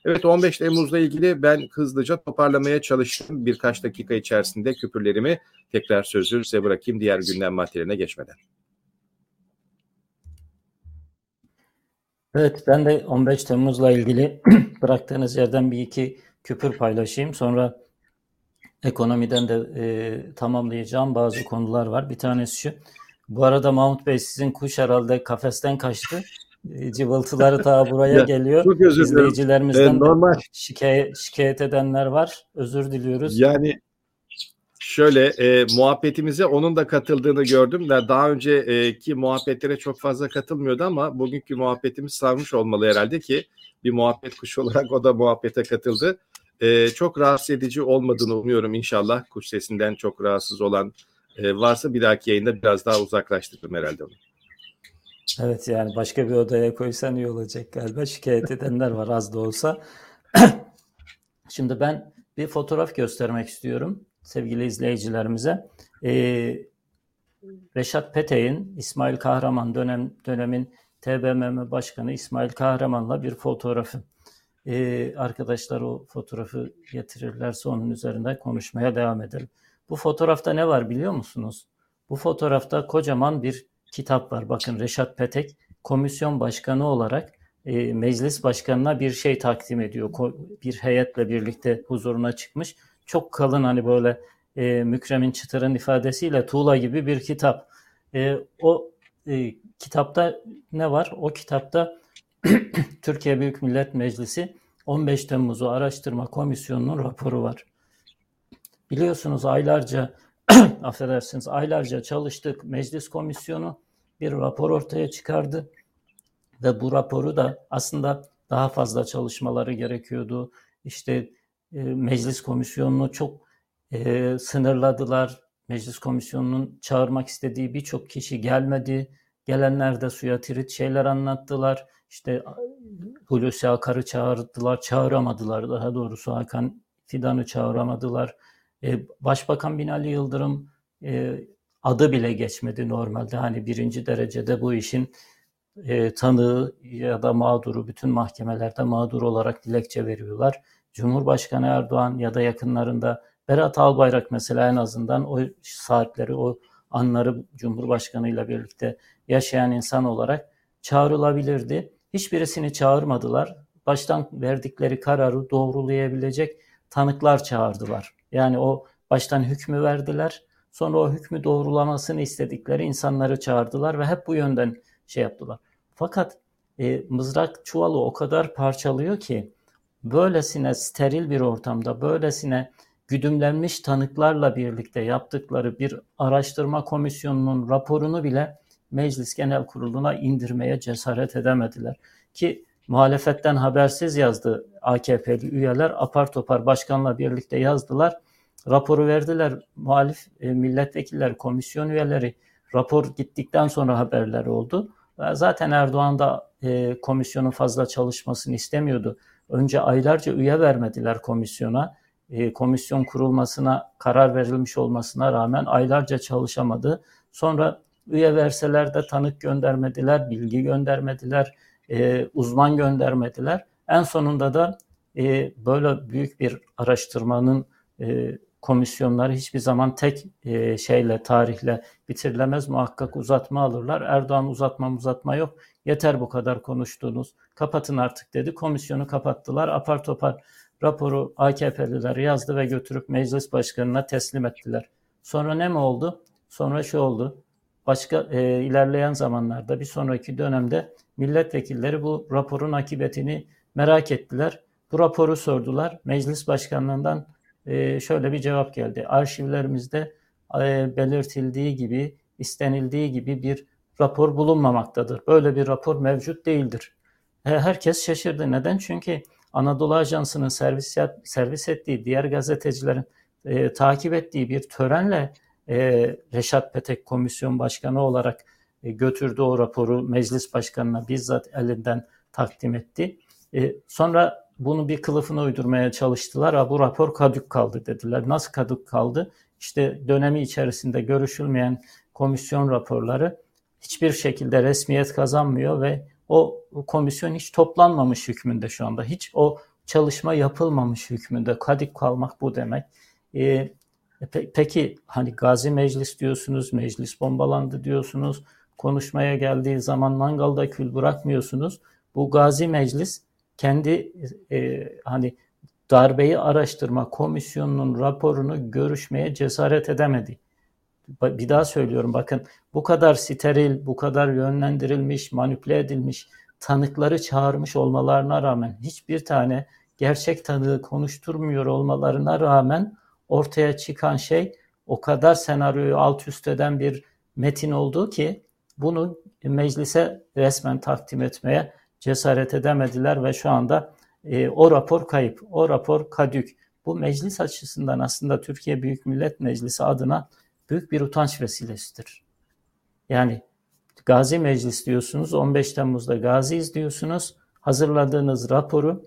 Speaker 1: Evet 15 Temmuz'la ilgili ben hızlıca toparlamaya çalıştım birkaç dakika içerisinde küpürlerimi tekrar sözü size bırakayım diğer gündem maddelerine geçmeden.
Speaker 2: Evet ben de 15 Temmuz'la ilgili bıraktığınız yerden bir iki küpür paylaşayım. Sonra ekonomiden de e, tamamlayacağım bazı konular var. Bir tanesi şu. Bu arada Mahmut Bey sizin kuş herhalde kafesten kaçtı. E, cıvıltıları ta buraya geliyor. Çok özür dilerim. İzleyicilerimizden ee, normal. Şikayet, şikayet edenler var. Özür diliyoruz.
Speaker 1: Yani şöyle e, muhabbetimize onun da katıldığını gördüm. Daha önceki muhabbetlere çok fazla katılmıyordu ama bugünkü muhabbetimiz sarmış olmalı herhalde ki bir muhabbet kuşu olarak o da muhabbete katıldı. E, çok rahatsız edici olmadığını umuyorum inşallah. Kuş sesinden çok rahatsız olan e, varsa bir dahaki yayında biraz daha uzaklaştırırım herhalde onu.
Speaker 2: Evet yani başka bir odaya koysan iyi olacak galiba. Şikayet edenler var az da olsa. Şimdi ben bir fotoğraf göstermek istiyorum sevgili izleyicilerimize. Ee, Reşat Petek'in İsmail Kahraman dönem dönemin TBMM Başkanı İsmail Kahraman'la bir fotoğrafı. Ee, arkadaşlar o fotoğrafı getirirlerse onun üzerinde konuşmaya devam edelim. Bu fotoğrafta ne var biliyor musunuz? Bu fotoğrafta kocaman bir kitap var. Bakın Reşat Petek komisyon başkanı olarak e, meclis başkanına bir şey takdim ediyor. Ko- bir heyetle birlikte huzuruna çıkmış. Çok kalın hani böyle e, Mükremin Çıtır'ın ifadesiyle tuğla gibi bir kitap. E, o e, kitapta ne var? O kitapta Türkiye Büyük Millet Meclisi 15 Temmuz'u Araştırma Komisyonu'nun raporu var. Biliyorsunuz aylarca affedersiniz aylarca çalıştık. Meclis komisyonu bir rapor ortaya çıkardı ve bu raporu da aslında daha fazla çalışmaları gerekiyordu. İşte e, meclis komisyonunu çok e, sınırladılar. Meclis komisyonunun çağırmak istediği birçok kişi gelmedi. Gelenler de suya tirit şeyler anlattılar. İşte Hulusi Akar'ı çağırdılar, çağıramadılar daha doğrusu Hakan Fidan'ı çağıramadılar. E, Başbakan Binali Yıldırım e, adı bile geçmedi normalde. Hani birinci derecede bu işin e, tanığı ya da mağduru bütün mahkemelerde mağdur olarak dilekçe veriyorlar. Cumhurbaşkanı Erdoğan ya da yakınlarında Berat Albayrak mesela en azından o saatleri, o anları Cumhurbaşkanı ile birlikte yaşayan insan olarak çağrılabilirdi. Hiçbirisini çağırmadılar. Baştan verdikleri kararı doğrulayabilecek tanıklar çağırdılar. Yani o baştan hükmü verdiler. Sonra o hükmü doğrulamasını istedikleri insanları çağırdılar ve hep bu yönden şey yaptılar. Fakat e, mızrak çuvalı o kadar parçalıyor ki böylesine steril bir ortamda, böylesine güdümlenmiş tanıklarla birlikte yaptıkları bir araştırma komisyonunun raporunu bile Meclis Genel Kurulu'na indirmeye cesaret edemediler. Ki muhalefetten habersiz yazdı AKP'li üyeler apar topar başkanla birlikte yazdılar. Raporu verdiler muhalif e, milletvekiller, komisyon üyeleri rapor gittikten sonra haberler oldu. Zaten Erdoğan da e, komisyonun fazla çalışmasını istemiyordu. Önce aylarca üye vermediler komisyona. E, komisyon kurulmasına karar verilmiş olmasına rağmen aylarca çalışamadı. Sonra üye verseler de tanık göndermediler, bilgi göndermediler, e, uzman göndermediler. En sonunda da e, böyle büyük bir araştırmanın e, komisyonları hiçbir zaman tek e, şeyle, tarihle bitirilemez. Muhakkak uzatma alırlar. Erdoğan uzatma uzatma yok. Yeter bu kadar konuştuğunuz. Kapatın artık dedi. Komisyonu kapattılar. Apar topar raporu AKP'liler yazdı ve götürüp meclis başkanına teslim ettiler. Sonra ne mi oldu? Sonra şu oldu. Başka e, ilerleyen zamanlarda bir sonraki dönemde milletvekilleri bu raporun akıbetini merak ettiler. Bu raporu sordular. Meclis başkanlığından e, şöyle bir cevap geldi. Arşivlerimizde e, belirtildiği gibi, istenildiği gibi bir rapor bulunmamaktadır. Böyle bir rapor mevcut değildir. Herkes şaşırdı. Neden? Çünkü Anadolu Ajansı'nın servis, servis ettiği, diğer gazetecilerin e, takip ettiği bir törenle e, Reşat Petek komisyon başkanı olarak e, götürdü o raporu meclis başkanına bizzat elinden takdim etti. E, sonra bunu bir kılıfına uydurmaya çalıştılar. Ha, bu rapor kadük kaldı dediler. Nasıl kadük kaldı? İşte dönemi içerisinde görüşülmeyen komisyon raporları hiçbir şekilde resmiyet kazanmıyor ve o komisyon hiç toplanmamış hükmünde şu anda. Hiç o çalışma yapılmamış hükmünde. Kadik kalmak bu demek. Ee, peki hani Gazi Meclis diyorsunuz, meclis bombalandı diyorsunuz. Konuşmaya geldiği zaman mangalda kül bırakmıyorsunuz. Bu Gazi Meclis kendi e, hani darbeyi araştırma komisyonunun raporunu görüşmeye cesaret edemedi. Bir daha söylüyorum bakın bu kadar steril, bu kadar yönlendirilmiş, manipüle edilmiş tanıkları çağırmış olmalarına rağmen hiçbir tane gerçek tanığı konuşturmuyor olmalarına rağmen ortaya çıkan şey o kadar senaryoyu alt üst eden bir metin oldu ki bunu meclise resmen takdim etmeye cesaret edemediler ve şu anda e, o rapor kayıp, o rapor kadük. Bu meclis açısından aslında Türkiye Büyük Millet Meclisi adına büyük bir utanç vesilesidir. Yani Gazi Meclis diyorsunuz, 15 Temmuz'da Gazi'yiz diyorsunuz, hazırladığınız raporu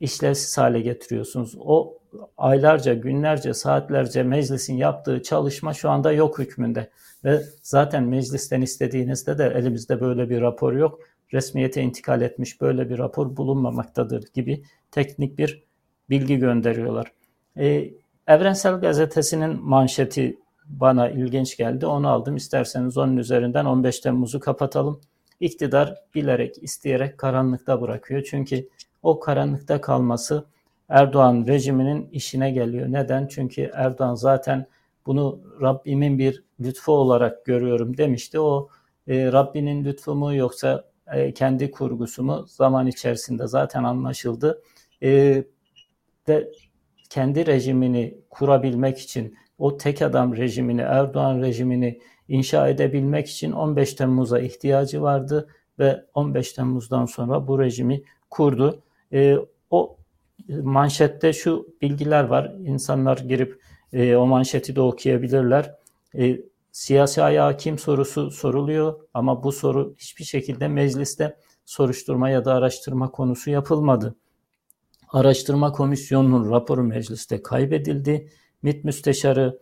Speaker 2: işlevsiz hale getiriyorsunuz. O aylarca, günlerce, saatlerce meclisin yaptığı çalışma şu anda yok hükmünde. Ve zaten meclisten istediğinizde de elimizde böyle bir rapor yok resmiyete intikal etmiş böyle bir rapor bulunmamaktadır gibi teknik bir bilgi gönderiyorlar. Ee, Evrensel Gazetesi'nin manşeti bana ilginç geldi. Onu aldım. İsterseniz onun üzerinden 15 Temmuz'u kapatalım. İktidar bilerek, isteyerek karanlıkta bırakıyor. Çünkü o karanlıkta kalması Erdoğan rejiminin işine geliyor. Neden? Çünkü Erdoğan zaten bunu Rabbimin bir lütfu olarak görüyorum demişti. O e, Rabbinin lütfu mu yoksa e, kendi kurgusu mu zaman içerisinde zaten anlaşıldı. E, ve kendi rejimini kurabilmek için o tek adam rejimini, Erdoğan rejimini inşa edebilmek için 15 Temmuz'a ihtiyacı vardı ve 15 Temmuz'dan sonra bu rejimi kurdu. E, o manşette şu bilgiler var. İnsanlar girip e, o manşeti de okuyabilirler. E, siyasi ayağı kim sorusu soruluyor ama bu soru hiçbir şekilde mecliste soruşturma ya da araştırma konusu yapılmadı. Araştırma komisyonunun raporu mecliste kaybedildi. MİT müsteşarı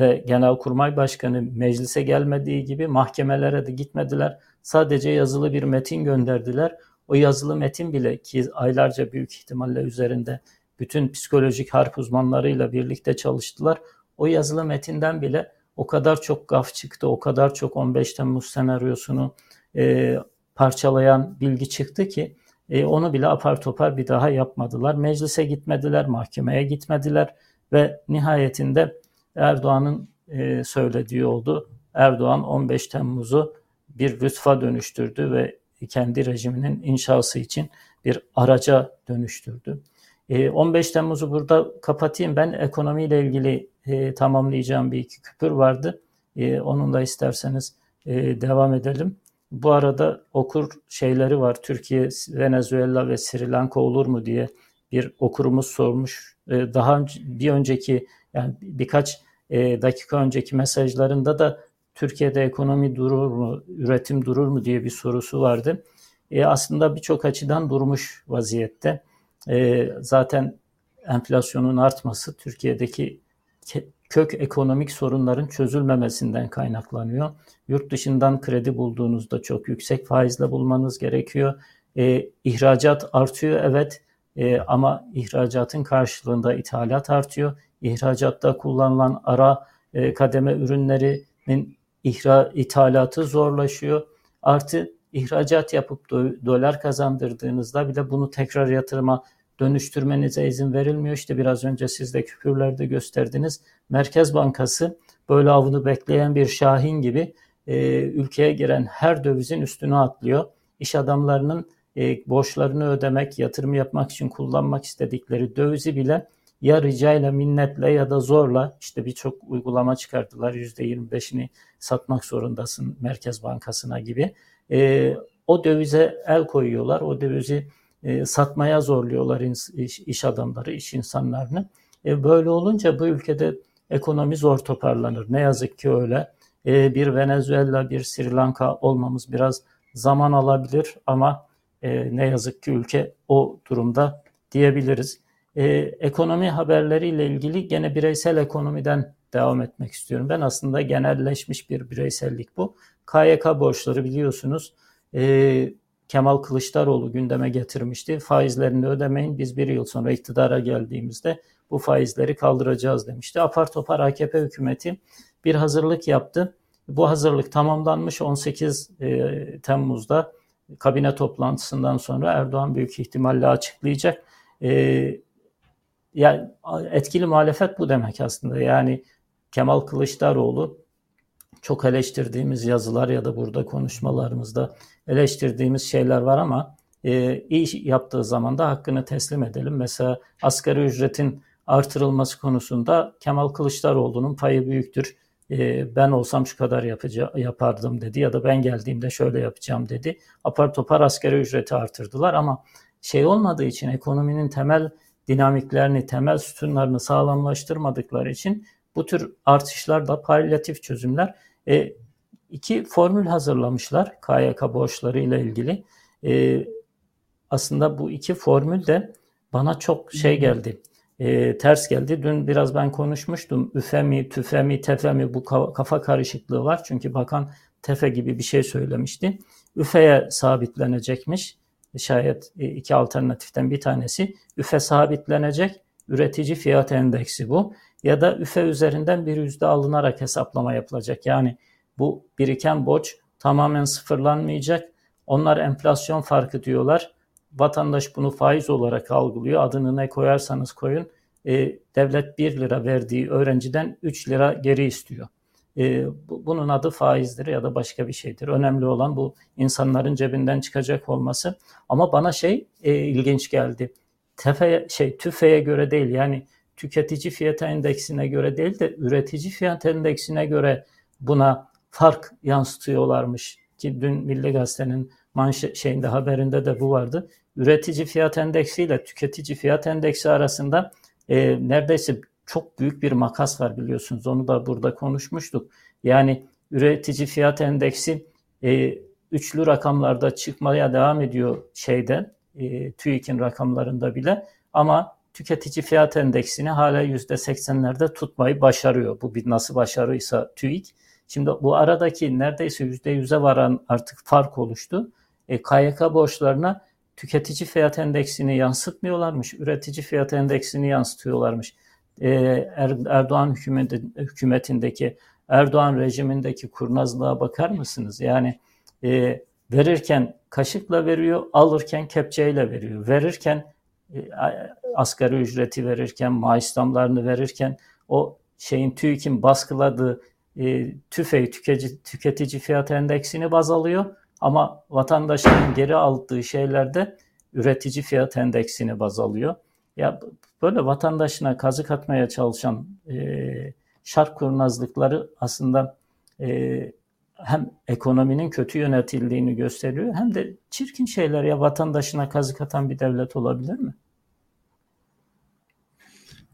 Speaker 2: ve Genelkurmay Başkanı meclise gelmediği gibi mahkemelere de gitmediler. Sadece yazılı bir metin gönderdiler. O yazılı metin bile ki aylarca büyük ihtimalle üzerinde bütün psikolojik harp uzmanlarıyla birlikte çalıştılar. O yazılı metinden bile o kadar çok gaf çıktı, o kadar çok 15 Temmuz senaryosunu e, parçalayan bilgi çıktı ki e, onu bile apar topar bir daha yapmadılar. Meclise gitmediler, mahkemeye gitmediler ve nihayetinde Erdoğan'ın e, söylediği oldu. Erdoğan 15 Temmuz'u bir lütfa dönüştürdü ve kendi rejiminin inşası için bir araca dönüştürdü. 15 e, Temmuz'u burada kapatayım. Ben ekonomiyle ilgili e, tamamlayacağım bir iki küpür vardı. E, onun da isterseniz e, devam edelim. Bu arada okur şeyleri var. Türkiye, Venezuela ve Sri Lanka olur mu diye bir okurumuz sormuş. Daha önce, bir önceki yani birkaç dakika önceki mesajlarında da Türkiye'de ekonomi durur mu, üretim durur mu diye bir sorusu vardı. E, aslında birçok açıdan durmuş vaziyette. E, zaten enflasyonun artması Türkiye'deki kök ekonomik sorunların çözülmemesinden kaynaklanıyor. Yurt dışından kredi bulduğunuzda çok yüksek faizle bulmanız gerekiyor. E, ihracat artıyor evet e, ama ihracatın karşılığında ithalat artıyor. İhracatta kullanılan ara e, kademe ürünlerinin ihra, ithalatı zorlaşıyor. Artı ihracat yapıp do, dolar kazandırdığınızda bile bunu tekrar yatırıma dönüştürmenize izin verilmiyor. İşte biraz önce siz de küpürlerde gösterdiniz. Merkez Bankası böyle avını bekleyen bir şahin gibi e, ülkeye giren her dövizin üstüne atlıyor. İş adamlarının e, borçlarını ödemek, yatırım yapmak için kullanmak istedikleri dövizi bile ya ricayla, minnetle ya da zorla işte birçok uygulama çıkarttılar. %25'ini satmak zorundasın Merkez Bankası'na gibi. E, o dövize el koyuyorlar. O dövizi e, satmaya zorluyorlar iş, iş adamları, iş insanlarını. E, böyle olunca bu ülkede ekonomi zor toparlanır. Ne yazık ki öyle. E, bir Venezuela, bir Sri Lanka olmamız biraz zaman alabilir ama e, ne yazık ki ülke o durumda diyebiliriz. E, ekonomi haberleriyle ilgili gene bireysel ekonomiden devam etmek istiyorum. Ben aslında genelleşmiş bir bireysellik bu. KYK borçları biliyorsunuz e, Kemal Kılıçdaroğlu gündeme getirmişti. Faizlerini ödemeyin biz bir yıl sonra iktidara geldiğimizde bu faizleri kaldıracağız demişti. Apar topar AKP hükümeti bir hazırlık yaptı. Bu hazırlık tamamlanmış 18 e, Temmuz'da kabine toplantısından sonra Erdoğan büyük ihtimalle açıklayacak. E, yani etkili muhalefet bu demek aslında. Yani Kemal Kılıçdaroğlu çok eleştirdiğimiz yazılar ya da burada konuşmalarımızda eleştirdiğimiz şeyler var ama e, iyi yaptığı zaman da hakkını teslim edelim. Mesela asgari ücretin artırılması konusunda Kemal Kılıçdaroğlu'nun payı büyüktür. E, ben olsam şu kadar yapaca- yapardım dedi ya da ben geldiğimde şöyle yapacağım dedi. Apar topar asgari ücreti artırdılar ama şey olmadığı için ekonominin temel dinamiklerini, temel sütunlarını sağlamlaştırmadıkları için bu tür artışlar da palyatif çözümler. E, iki formül hazırlamışlar KYK borçları ile ilgili. E, aslında bu iki formül de bana çok şey geldi, e, ters geldi. Dün biraz ben konuşmuştum. Üfe mi, tüfe mi, tefe mi bu kafa karışıklığı var. Çünkü bakan tefe gibi bir şey söylemişti. Üfe'ye sabitlenecekmiş. Şayet e, iki alternatiften bir tanesi. Üfe sabitlenecek. Üretici fiyat endeksi bu. Ya da üfe üzerinden bir yüzde alınarak hesaplama yapılacak. Yani bu biriken borç tamamen sıfırlanmayacak. Onlar enflasyon farkı diyorlar. Vatandaş bunu faiz olarak algılıyor. Adını ne koyarsanız koyun. E, devlet 1 lira verdiği öğrenciden 3 lira geri istiyor. E, bu, bunun adı faizdir ya da başka bir şeydir. Önemli olan bu insanların cebinden çıkacak olması. Ama bana şey e, ilginç geldi. Tefe şey TÜFE'ye göre değil yani tüketici fiyat endeksine göre değil de üretici fiyat endeksine göre buna fark yansıtıyorlarmış ki dün Milli Gazete'nin manşet şeyinde haberinde de bu vardı. Üretici fiyat endeksi ile tüketici fiyat endeksi arasında e, neredeyse çok büyük bir makas var biliyorsunuz. Onu da burada konuşmuştuk. Yani üretici fiyat endeksi e, üçlü rakamlarda çıkmaya devam ediyor şeyden e, TÜİK'in rakamlarında bile ama tüketici fiyat endeksini hala %80'lerde tutmayı başarıyor. Bu bir nasıl başarıysa TÜİK. Şimdi bu aradaki neredeyse %100'e varan artık fark oluştu. E, KYK borçlarına tüketici fiyat endeksini yansıtmıyorlarmış, üretici fiyat endeksini yansıtıyorlarmış. E, er, Erdoğan hükümetindeki, Erdoğan rejimindeki kurnazlığa bakar mısınız? Yani e, verirken kaşıkla veriyor, alırken kepçeyle veriyor. Verirken asgari ücreti verirken, maaş zamlarını verirken o şeyin TÜİK'in baskıladığı e, TÜFE'yi tüketici, tüketici fiyat endeksini baz alıyor ama vatandaşların geri aldığı şeylerde üretici fiyat endeksini baz alıyor. Ya böyle vatandaşına kazık atmaya çalışan e, şark kurnazlıkları aslında e, hem ekonominin kötü yönetildiğini gösteriyor hem de çirkin şeyler ya vatandaşına kazık atan bir devlet olabilir mi?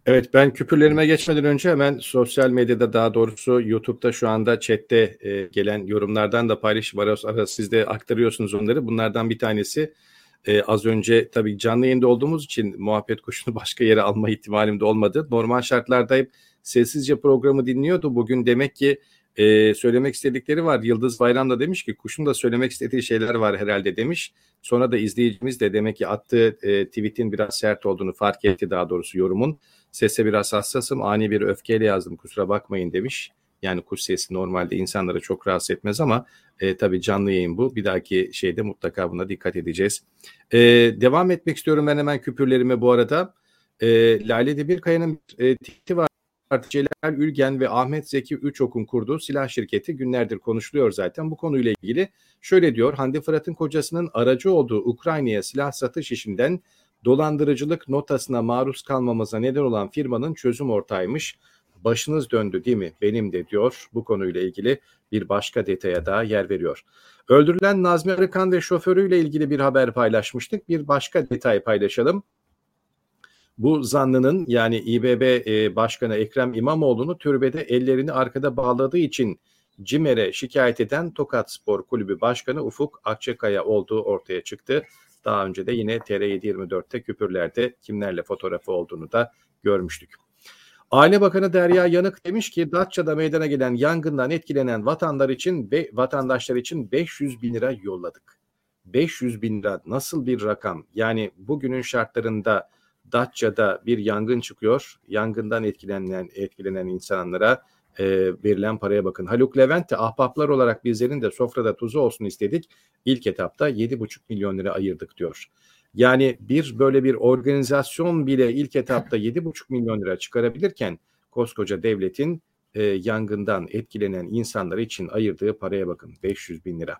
Speaker 1: Evet ben küpürlerime geçmeden önce hemen sosyal medyada daha doğrusu YouTube'da şu anda chatte e, gelen yorumlardan da paylaşım var. Ara siz de aktarıyorsunuz onları. Bunlardan bir tanesi e, az önce tabii canlı yayında olduğumuz için muhabbet kuşunu başka yere alma ihtimalim de olmadı. Normal şartlarda hep sessizce programı dinliyordu. Bugün demek ki e, söylemek istedikleri var. Yıldız Bayram da demiş ki kuşun da söylemek istediği şeyler var herhalde demiş. Sonra da izleyicimiz de demek ki attığı e, tweetin biraz sert olduğunu fark etti daha doğrusu yorumun. Sese biraz hassasım ani bir öfkeyle yazdım kusura bakmayın demiş. Yani kuş sesi normalde insanları çok rahatsız etmez ama e, tabii canlı yayın bu. Bir dahaki şeyde mutlaka buna dikkat edeceğiz. E, devam etmek istiyorum ben hemen küpürlerime bu arada. E, Lale Demirkaya'nın e, tweet'i var. Celal Ülgen ve Ahmet Zeki Üçok'un kurduğu silah şirketi günlerdir konuşuluyor zaten bu konuyla ilgili. Şöyle diyor Hande Fırat'ın kocasının aracı olduğu Ukrayna'ya silah satış işinden dolandırıcılık notasına maruz kalmamıza neden olan firmanın çözüm ortağıymış. Başınız döndü değil mi? Benim de diyor. Bu konuyla ilgili bir başka detaya daha yer veriyor. Öldürülen Nazmi Arıkan ve şoförüyle ilgili bir haber paylaşmıştık. Bir başka detay paylaşalım. Bu zanlının yani İBB e, Başkanı Ekrem İmamoğlu'nu türbede ellerini arkada bağladığı için CİMER'e şikayet eden Tokat Spor Kulübü Başkanı Ufuk Akçakaya olduğu ortaya çıktı. Daha önce de yine TR724'te küpürlerde kimlerle fotoğrafı olduğunu da görmüştük. Aile Bakanı Derya Yanık demiş ki Datça'da meydana gelen yangından etkilenen vatandaşlar için ve vatandaşlar için 500 bin lira yolladık. 500 bin lira nasıl bir rakam? Yani bugünün şartlarında Datça'da bir yangın çıkıyor. Yangından etkilenen etkilenen insanlara e, verilen paraya bakın. Haluk Levent de ahbaplar olarak bizlerin de sofrada tuzu olsun istedik. İlk etapta 7,5 milyon lira ayırdık diyor. Yani bir böyle bir organizasyon bile ilk etapta 7,5 milyon lira çıkarabilirken koskoca devletin e, yangından etkilenen insanlar için ayırdığı paraya bakın 500 bin lira.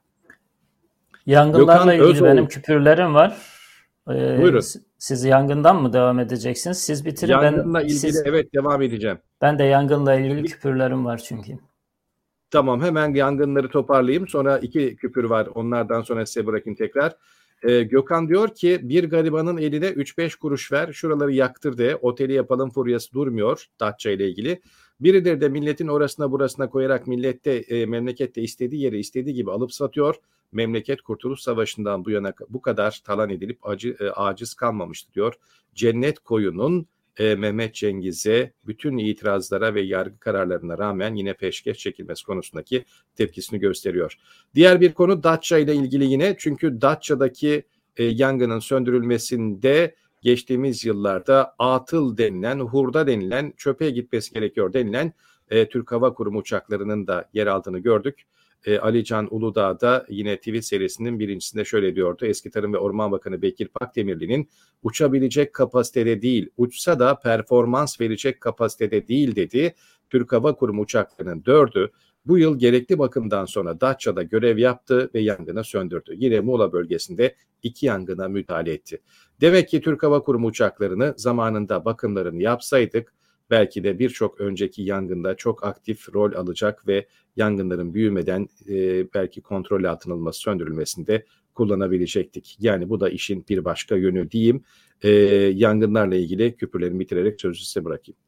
Speaker 2: Yangınlarla Gökhan ilgili Özoğlu. benim küpürlerim var. Ee, Buyurun. Siz yangından mı devam edeceksiniz? Siz bitirin.
Speaker 1: Yangınla
Speaker 2: ben,
Speaker 1: ilgili
Speaker 2: siz,
Speaker 1: evet devam edeceğim.
Speaker 2: Ben de yangınla ilgili küpürlerim var çünkü.
Speaker 1: Tamam hemen yangınları toparlayayım. Sonra iki küpür var. Onlardan sonra size bırakayım tekrar. Ee, Gökhan diyor ki bir garibanın eline 3-5 kuruş ver şuraları yaktır de oteli yapalım furyası durmuyor Datça ile ilgili. Birileri de milletin orasına burasına koyarak millette e, memlekette istediği yeri istediği gibi alıp satıyor. Memleket Kurtuluş Savaşı'ndan bu yana bu kadar talan edilip acı, e, aciz kalmamıştı diyor. Cennet Koyun'un e, Mehmet Cengiz'e bütün itirazlara ve yargı kararlarına rağmen yine peşkeş çekilmesi konusundaki tepkisini gösteriyor. Diğer bir konu Datça ile ilgili yine çünkü Datça'daki e, yangının söndürülmesinde geçtiğimiz yıllarda atıl denilen, hurda denilen, çöpe gitmesi gerekiyor denilen e, Türk Hava Kurumu uçaklarının da yer aldığını gördük. E, Ali Can Uludağ da yine tweet serisinin birincisinde şöyle diyordu. Eski Tarım ve Orman Bakanı Bekir Pakdemirli'nin uçabilecek kapasitede değil, uçsa da performans verecek kapasitede değil dedi. Türk Hava Kurumu uçaklarının dördü bu yıl gerekli bakımdan sonra Datça'da görev yaptı ve yangını söndürdü. Yine Muğla bölgesinde iki yangına müdahale etti. Demek ki Türk Hava Kurumu uçaklarını zamanında bakımlarını yapsaydık belki de birçok önceki yangında çok aktif rol alacak ve yangınların büyümeden e, belki kontrol altına alınması, söndürülmesinde kullanabilecektik. Yani bu da işin bir başka yönü diyeyim. E, yangınlarla ilgili küpürlerimi bitirerek sözü size bırakayım.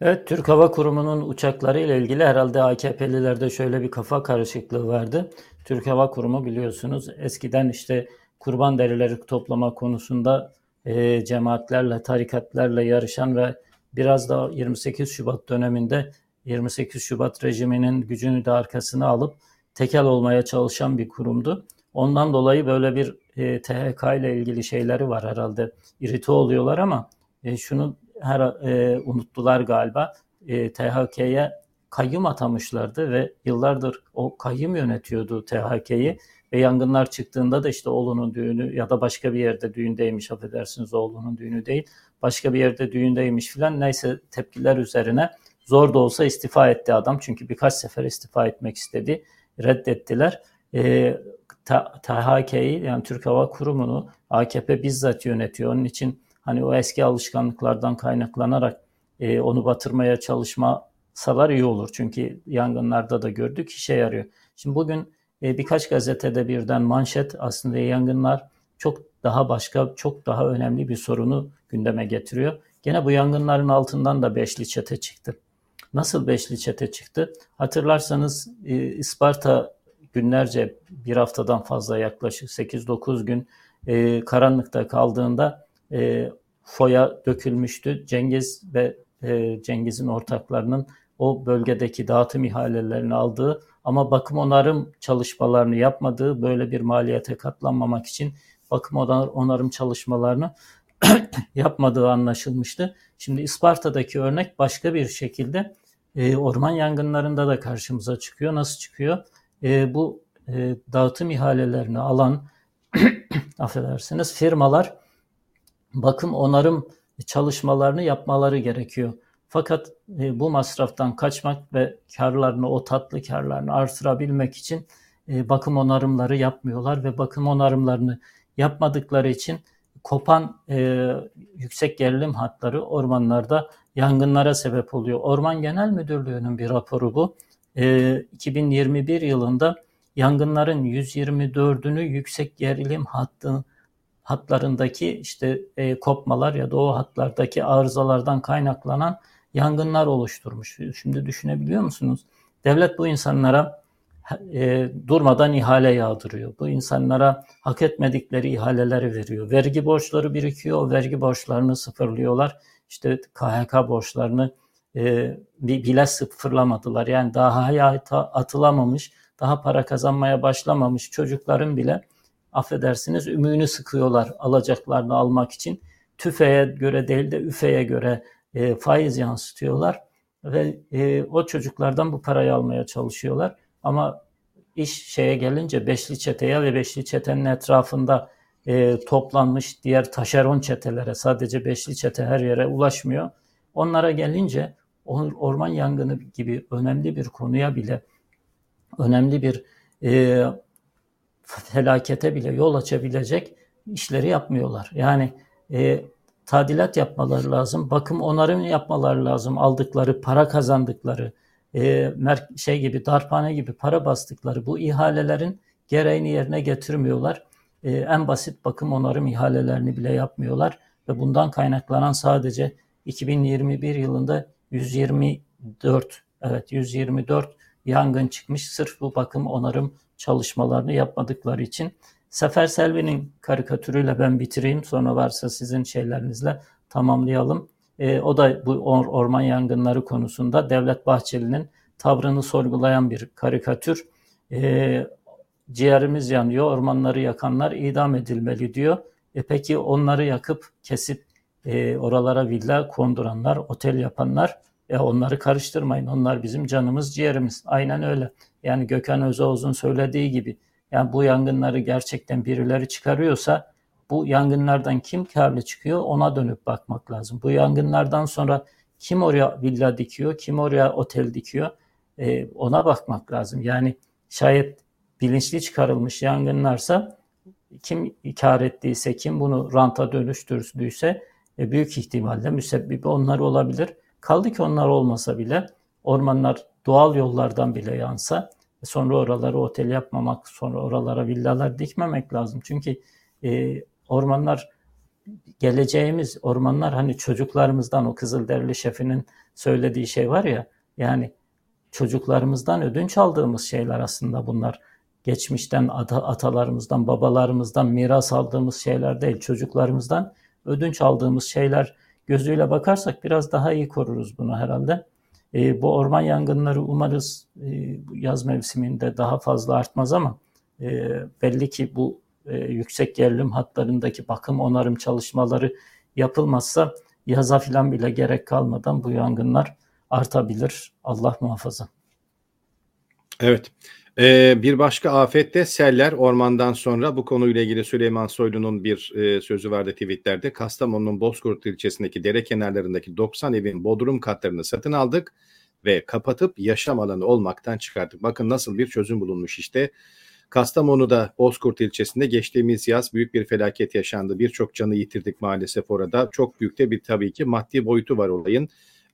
Speaker 2: Evet, Türk Hava Kurumu'nun uçakları ile ilgili herhalde AKP'lilerde şöyle bir kafa karışıklığı vardı. Türk Hava Kurumu biliyorsunuz eskiden işte kurban derileri toplama konusunda e, cemaatlerle, tarikatlarla yarışan ve biraz da 28 Şubat döneminde 28 Şubat rejiminin gücünü de arkasına alıp tekel olmaya çalışan bir kurumdu. Ondan dolayı böyle bir e, THK ile ilgili şeyleri var herhalde. İrite oluyorlar ama e, şunu her e, unuttular galiba. E, THK'ye kayyum atamışlardı ve yıllardır o kayyum yönetiyordu THK'yi ve yangınlar çıktığında da işte oğlunun düğünü ya da başka bir yerde düğündeymiş affedersiniz oğlunun düğünü değil başka bir yerde düğündeymiş filan neyse tepkiler üzerine zor da olsa istifa etti adam çünkü birkaç sefer istifa etmek istedi reddettiler. E, THK'yi yani Türk Hava Kurumu'nu AKP bizzat yönetiyor. Onun için hani o eski alışkanlıklardan kaynaklanarak e, onu batırmaya çalışmasalar iyi olur. Çünkü yangınlarda da gördük işe yarıyor. Şimdi bugün e, birkaç gazetede birden manşet aslında yangınlar çok daha başka çok daha önemli bir sorunu gündeme getiriyor. Gene bu yangınların altından da beşli çete çıktı. Nasıl beşli çete çıktı? Hatırlarsanız e, Isparta günlerce bir haftadan fazla yaklaşık 8-9 gün e, karanlıkta kaldığında e, foya dökülmüştü. Cengiz ve e, Cengiz'in ortaklarının o bölgedeki dağıtım ihalelerini aldığı ama bakım onarım çalışmalarını yapmadığı böyle bir maliyete katlanmamak için bakım onarım çalışmalarını yapmadığı anlaşılmıştı. Şimdi Isparta'daki örnek başka bir şekilde e, orman yangınlarında da karşımıza çıkıyor. Nasıl çıkıyor? E, bu e, dağıtım ihalelerini alan affedersiniz firmalar bakım onarım çalışmalarını yapmaları gerekiyor. Fakat e, bu masraftan kaçmak ve karlarını o tatlı karlarını artırabilmek için e, bakım onarımları yapmıyorlar ve bakım onarımlarını yapmadıkları için kopan e, yüksek gerilim hatları ormanlarda yangınlara sebep oluyor. Orman Genel Müdürlüğü'nün bir raporu bu. E, 2021 yılında yangınların 124'ünü yüksek gerilim hattı hatlarındaki işte e, kopmalar ya da o hatlardaki arızalardan kaynaklanan yangınlar oluşturmuş. Şimdi düşünebiliyor musunuz? Devlet bu insanlara e, durmadan ihale yağdırıyor. Bu insanlara hak etmedikleri ihaleleri veriyor. Vergi borçları birikiyor. Vergi borçlarını sıfırlıyorlar. İşte KHK borçlarını e, bile sıfırlamadılar. Yani daha hayata atılamamış, daha para kazanmaya başlamamış çocukların bile affedersiniz ümüğünü sıkıyorlar alacaklarını almak için. TÜFE'ye göre değil de üfeye göre e, faiz yansıtıyorlar ve e, o çocuklardan bu parayı almaya çalışıyorlar. Ama iş şeye gelince beşli çeteye ve beşli çetenin etrafında e, toplanmış diğer taşeron çetelere sadece beşli çete her yere ulaşmıyor. Onlara gelince orman yangını gibi önemli bir konuya bile önemli bir e, felakete bile yol açabilecek işleri yapmıyorlar. Yani e, tadilat yapmaları lazım, bakım onarım yapmaları lazım. Aldıkları, para kazandıkları, e, şey gibi, darphane gibi para bastıkları bu ihalelerin gereğini yerine getirmiyorlar. E, en basit bakım onarım ihalelerini bile yapmıyorlar ve bundan kaynaklanan sadece 2021 yılında 124 evet 124 yangın çıkmış sırf bu bakım onarım çalışmalarını yapmadıkları için. Sefer Selvi'nin karikatürüyle ben bitireyim. Sonra varsa sizin şeylerinizle tamamlayalım. E, o da bu or, orman yangınları konusunda Devlet Bahçeli'nin tavrını sorgulayan bir karikatür. E, ciğerimiz yanıyor, ormanları yakanlar idam edilmeli diyor. E peki onları yakıp kesip e, oralara villa konduranlar, otel yapanlar e, onları karıştırmayın. Onlar bizim canımız, ciğerimiz. Aynen öyle. Yani Gökhan Özoğuz'un söylediği gibi yani bu yangınları gerçekten birileri çıkarıyorsa bu yangınlardan kim karlı çıkıyor ona dönüp bakmak lazım. Bu yangınlardan sonra kim oraya villa dikiyor, kim oraya otel dikiyor e, ona bakmak lazım. Yani şayet bilinçli çıkarılmış yangınlarsa kim kar ettiyse, kim bunu ranta dönüştürdüyse e, büyük ihtimalle müsebbibi onlar olabilir. Kaldı ki onlar olmasa bile ormanlar doğal yollardan bile yansa sonra oraları otel yapmamak, sonra oralara villalar dikmemek lazım. Çünkü e, ormanlar geleceğimiz ormanlar hani çocuklarımızdan o Kızılderili şefinin söylediği şey var ya yani çocuklarımızdan ödünç aldığımız şeyler aslında bunlar. Geçmişten ata, atalarımızdan, babalarımızdan miras aldığımız şeyler değil. Çocuklarımızdan ödünç aldığımız şeyler gözüyle bakarsak biraz daha iyi koruruz bunu herhalde. E, bu orman yangınları umarız e, yaz mevsiminde daha fazla artmaz ama e, belli ki bu e, yüksek gerilim hatlarındaki bakım onarım çalışmaları yapılmazsa yaza filan bile gerek kalmadan bu yangınlar artabilir. Allah muhafaza.
Speaker 1: Evet. Ee, bir başka afette seller ormandan sonra bu konuyla ilgili Süleyman Soylu'nun bir e, sözü vardı tweetlerde. Kastamonu'nun Bozkurt ilçesindeki dere kenarlarındaki 90 evin bodrum katlarını satın aldık ve kapatıp yaşam alanı olmaktan çıkardık. Bakın nasıl bir çözüm bulunmuş işte. Kastamonu'da Bozkurt ilçesinde geçtiğimiz yaz büyük bir felaket yaşandı. Birçok canı yitirdik maalesef orada. Çok büyük de bir tabii ki maddi boyutu var olayın.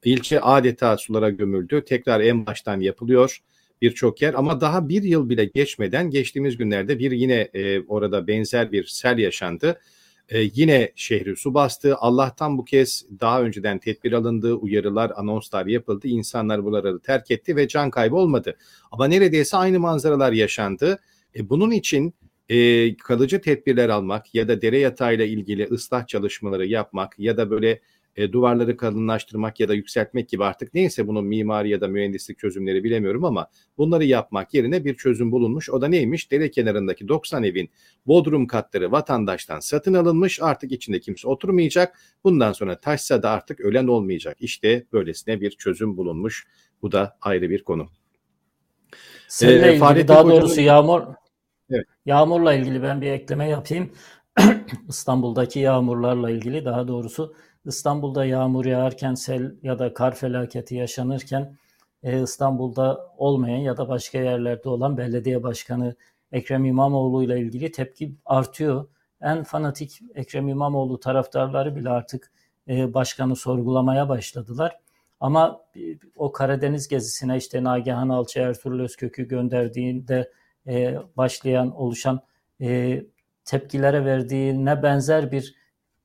Speaker 1: İlçe adeta sulara gömüldü. Tekrar en baştan yapılıyor birçok yer ama daha bir yıl bile geçmeden geçtiğimiz günlerde bir yine e, orada benzer bir sel yaşandı. e, yine şehri su bastı. Allah'tan bu kez daha önceden tedbir alındı, uyarılar, anonslar yapıldı. İnsanlar buraları terk etti ve can kaybı olmadı. Ama neredeyse aynı manzaralar yaşandı. E, bunun için e, kalıcı tedbirler almak ya da dere yatağıyla ilgili ıslah çalışmaları yapmak ya da böyle e, duvarları kalınlaştırmak ya da yükseltmek gibi artık neyse bunun mimari ya da mühendislik çözümleri bilemiyorum ama bunları yapmak yerine bir çözüm bulunmuş. O da neymiş? Dere kenarındaki 90 evin bodrum katları vatandaştan satın alınmış. Artık içinde kimse oturmayacak. Bundan sonra taşsa da artık ölen olmayacak. İşte böylesine bir çözüm bulunmuş. Bu da ayrı bir konu.
Speaker 2: Seninle ee, ilgili daha Hoca'nın... doğrusu yağmur evet. yağmurla ilgili ben bir ekleme yapayım. İstanbul'daki yağmurlarla ilgili daha doğrusu İstanbul'da yağmur yağarken sel ya da kar felaketi yaşanırken e, İstanbul'da olmayan ya da başka yerlerde olan belediye başkanı Ekrem İmamoğlu ile ilgili tepki artıyor. En fanatik Ekrem İmamoğlu taraftarları bile artık e, başkanı sorgulamaya başladılar. Ama o Karadeniz gezisine işte Nagihan Alçı Ertuğrul Özkök'ü gönderdiğinde e, başlayan oluşan e, tepkilere verdiğine benzer bir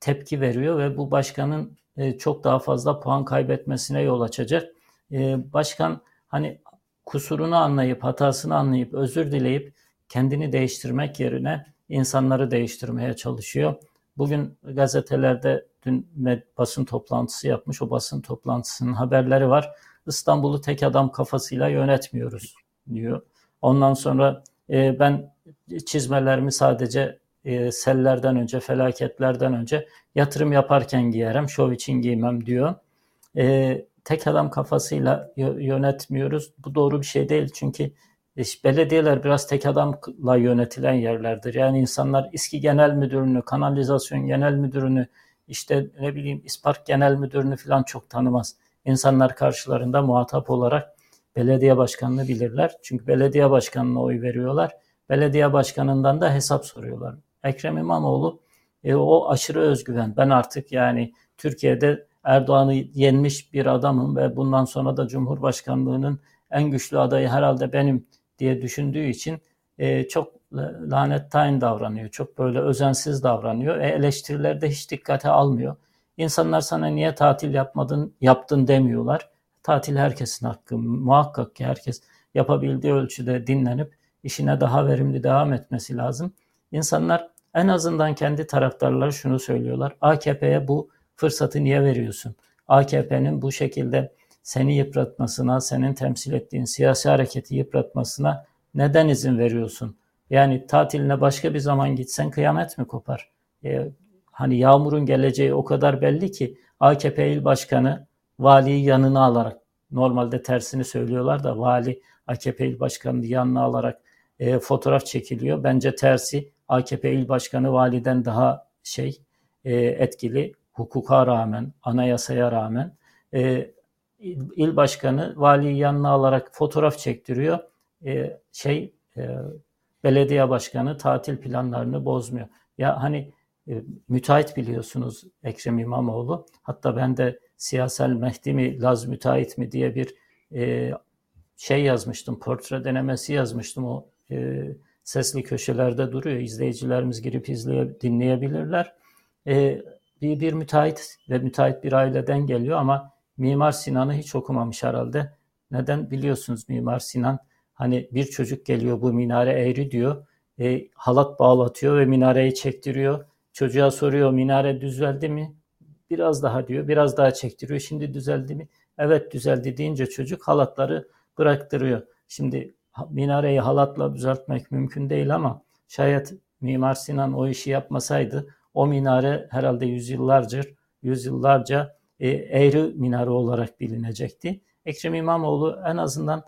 Speaker 2: tepki veriyor ve bu başkanın e, çok daha fazla puan kaybetmesine yol açacak. E, başkan hani kusurunu anlayıp hatasını anlayıp özür dileyip kendini değiştirmek yerine insanları değiştirmeye çalışıyor. Bugün gazetelerde dün basın toplantısı yapmış. O basın toplantısının haberleri var. İstanbul'u tek adam kafasıyla yönetmiyoruz diyor. Ondan sonra e, ben çizmelerimi sadece e, sellerden önce, felaketlerden önce yatırım yaparken giyerim, şov için giymem diyor. E, tek adam kafasıyla yönetmiyoruz. Bu doğru bir şey değil çünkü işte belediyeler biraz tek adamla yönetilen yerlerdir. Yani insanlar İSKİ Genel Müdürünü, Kanalizasyon Genel Müdürünü, işte ne bileyim İspark Genel Müdürünü falan çok tanımaz. İnsanlar karşılarında muhatap olarak belediye başkanını bilirler. Çünkü belediye başkanına oy veriyorlar. Belediye başkanından da hesap soruyorlar. Ekrem İmamoğlu e, o aşırı özgüven. Ben artık yani Türkiye'de Erdoğan'ı yenmiş bir adamım ve bundan sonra da Cumhurbaşkanlığının en güçlü adayı herhalde benim diye düşündüğü için e, çok lanettayn davranıyor. Çok böyle özensiz davranıyor. E, eleştirilerde hiç dikkate almıyor. İnsanlar sana niye tatil yapmadın, yaptın demiyorlar. Tatil herkesin hakkı. Muhakkak ki herkes yapabildiği ölçüde dinlenip işine daha verimli devam etmesi lazım. İnsanlar en azından kendi taraftarları şunu söylüyorlar. AKP'ye bu fırsatı niye veriyorsun? AKP'nin bu şekilde seni yıpratmasına, senin temsil ettiğin siyasi hareketi yıpratmasına neden izin veriyorsun? Yani tatiline başka bir zaman gitsen kıyamet mi kopar? Ee, hani yağmurun geleceği o kadar belli ki AKP il başkanı valiyi yanına alarak normalde tersini söylüyorlar da vali AKP il başkanını yanına alarak e, fotoğraf çekiliyor. Bence tersi AKP il başkanı validen daha şey e, etkili hukuka rağmen, anayasaya rağmen e, il başkanı valiyi yanına alarak fotoğraf çektiriyor. E, şey e, belediye başkanı tatil planlarını bozmuyor. Ya hani e, müteahhit biliyorsunuz Ekrem İmamoğlu. Hatta ben de siyasal Mehdi mi, Laz müteahhit mi diye bir e, şey yazmıştım, portre denemesi yazmıştım o e, sesli köşelerde duruyor. İzleyicilerimiz girip izleye, dinleyebilirler. E, bir, bir müteahhit ve müteahhit bir aileden geliyor ama Mimar Sinan'ı hiç okumamış herhalde. Neden biliyorsunuz Mimar Sinan hani bir çocuk geliyor bu minare eğri diyor. E, halat bağlatıyor ve minareyi çektiriyor. Çocuğa soruyor minare düzeldi mi? Biraz daha diyor. Biraz daha çektiriyor. Şimdi düzeldi mi? Evet düzeldi deyince çocuk halatları bıraktırıyor. Şimdi minareyi halatla düzeltmek mümkün değil ama şayet Mimar Sinan o işi yapmasaydı o minare herhalde yüzyıllarca yüzyıllarca e, eğri minare olarak bilinecekti. Ekrem İmamoğlu en azından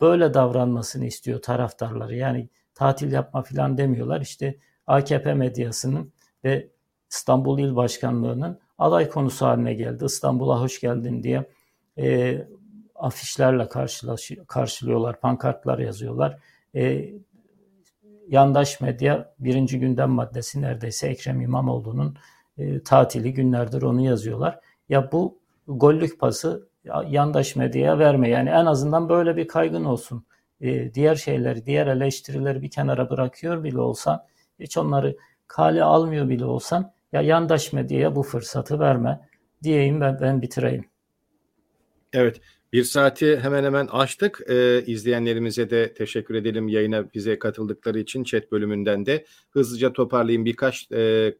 Speaker 2: böyle davranmasını istiyor taraftarları. Yani tatil yapma falan demiyorlar. İşte AKP medyasının ve İstanbul İl Başkanlığı'nın alay konusu haline geldi. İstanbul'a hoş geldin diye e, afişlerle karşılıyorlar, pankartlar yazıyorlar. E, yandaş medya birinci gündem maddesi neredeyse Ekrem İmamoğlu'nun e, tatili günlerdir onu yazıyorlar. Ya bu gollük pası yandaş medyaya verme. Yani en azından böyle bir kaygın olsun. E, diğer şeyleri, diğer eleştirileri bir kenara bırakıyor bile olsan, hiç onları kale almıyor bile olsan Ya yandaş medyaya bu fırsatı verme diyeyim ben, ben bitireyim.
Speaker 1: Evet. Bir saati hemen hemen açtık. Ee, izleyenlerimize de teşekkür edelim yayına bize katıldıkları için chat bölümünden de. Hızlıca toparlayayım birkaç e,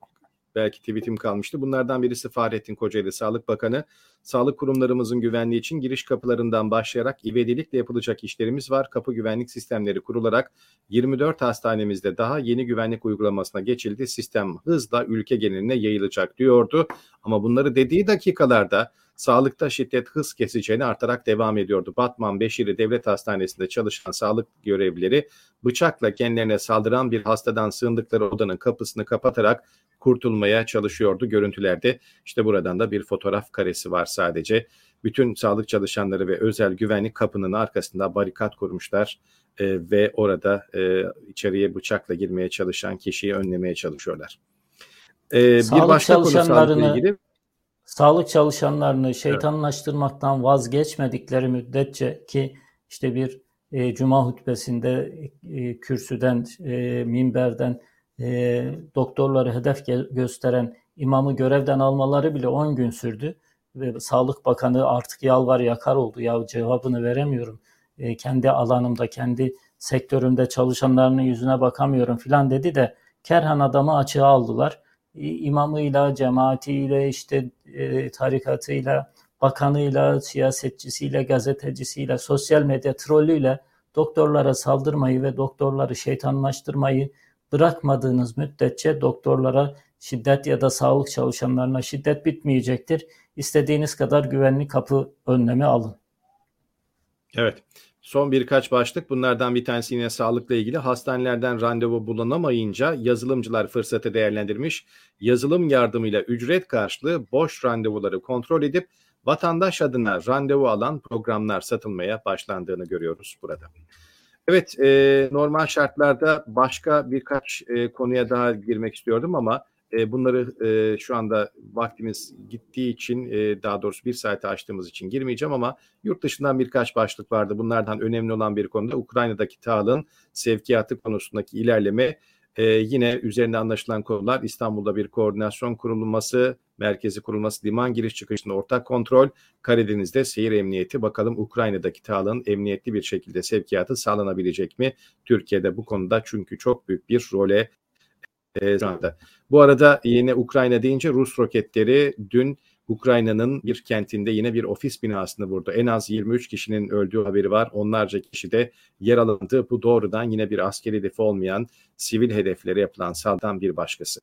Speaker 1: belki tweetim kalmıştı. Bunlardan birisi Fahrettin Kocaeli Sağlık Bakanı. Sağlık kurumlarımızın güvenliği için giriş kapılarından başlayarak ivedilikle yapılacak işlerimiz var. Kapı güvenlik sistemleri kurularak 24 hastanemizde daha yeni güvenlik uygulamasına geçildi. Sistem hızla ülke geneline yayılacak diyordu. Ama bunları dediği dakikalarda sağlıkta şiddet hız keseceğini artarak devam ediyordu. Batman Beşiri Devlet Hastanesi'nde çalışan sağlık görevlileri bıçakla kendilerine saldıran bir hastadan sığındıkları odanın kapısını kapatarak kurtulmaya çalışıyordu görüntülerde. İşte buradan da bir fotoğraf karesi var sadece. Bütün sağlık çalışanları ve özel güvenlik kapının arkasında barikat kurmuşlar e, ve orada e, içeriye bıçakla girmeye çalışan kişiyi önlemeye çalışıyorlar.
Speaker 2: E, sağlık bir başka konu sağlıkla ilgili. Sağlık çalışanlarını şeytanlaştırmaktan evet. vazgeçmedikleri müddetçe ki işte bir e, cuma hutbesinde e, kürsüden, e, minberden e, doktorları hedef gösteren imamı görevden almaları bile 10 gün sürdü. Sağlık Bakanı artık yalvar yakar oldu. Ya cevabını veremiyorum. E, kendi alanımda, kendi sektörümde çalışanlarının yüzüne bakamıyorum filan dedi de kerhan adamı açığa aldılar. E, imamıyla, cemaatiyle, işte e, tarikatıyla, bakanıyla, siyasetçisiyle, gazetecisiyle, sosyal medya trollüyle doktorlara saldırmayı ve doktorları şeytanlaştırmayı bırakmadığınız müddetçe doktorlara şiddet ya da sağlık çalışanlarına şiddet bitmeyecektir. İstediğiniz kadar güvenli kapı önlemi alın.
Speaker 1: Evet. Son birkaç başlık bunlardan bir tanesi yine sağlıkla ilgili. Hastanelerden randevu bulunamayınca yazılımcılar fırsatı değerlendirmiş. Yazılım yardımıyla ücret karşılığı boş randevuları kontrol edip vatandaş adına randevu alan programlar satılmaya başlandığını görüyoruz burada. Evet, e, normal şartlarda başka birkaç e, konuya daha girmek istiyordum ama e, bunları e, şu anda vaktimiz gittiği için, e, daha doğrusu bir saate açtığımız için girmeyeceğim ama yurt dışından birkaç başlık vardı. Bunlardan önemli olan bir konuda Ukrayna'daki TAL'ın sevkiyatı konusundaki ilerleme ee, yine üzerinde anlaşılan konular İstanbul'da bir koordinasyon kurulması, merkezi kurulması, liman giriş çıkışında ortak kontrol, Karadeniz'de seyir emniyeti. Bakalım Ukrayna'daki TAL'ın emniyetli bir şekilde sevkiyatı sağlanabilecek mi? Türkiye'de bu konuda çünkü çok büyük bir role e, Bu arada yine Ukrayna deyince Rus roketleri dün Ukrayna'nın bir kentinde yine bir ofis binasını vurdu. En az 23 kişinin öldüğü haberi var. Onlarca kişi de yer alındı. Bu doğrudan yine bir askeri hedefi olmayan sivil hedeflere yapılan saldırıdan bir başkası.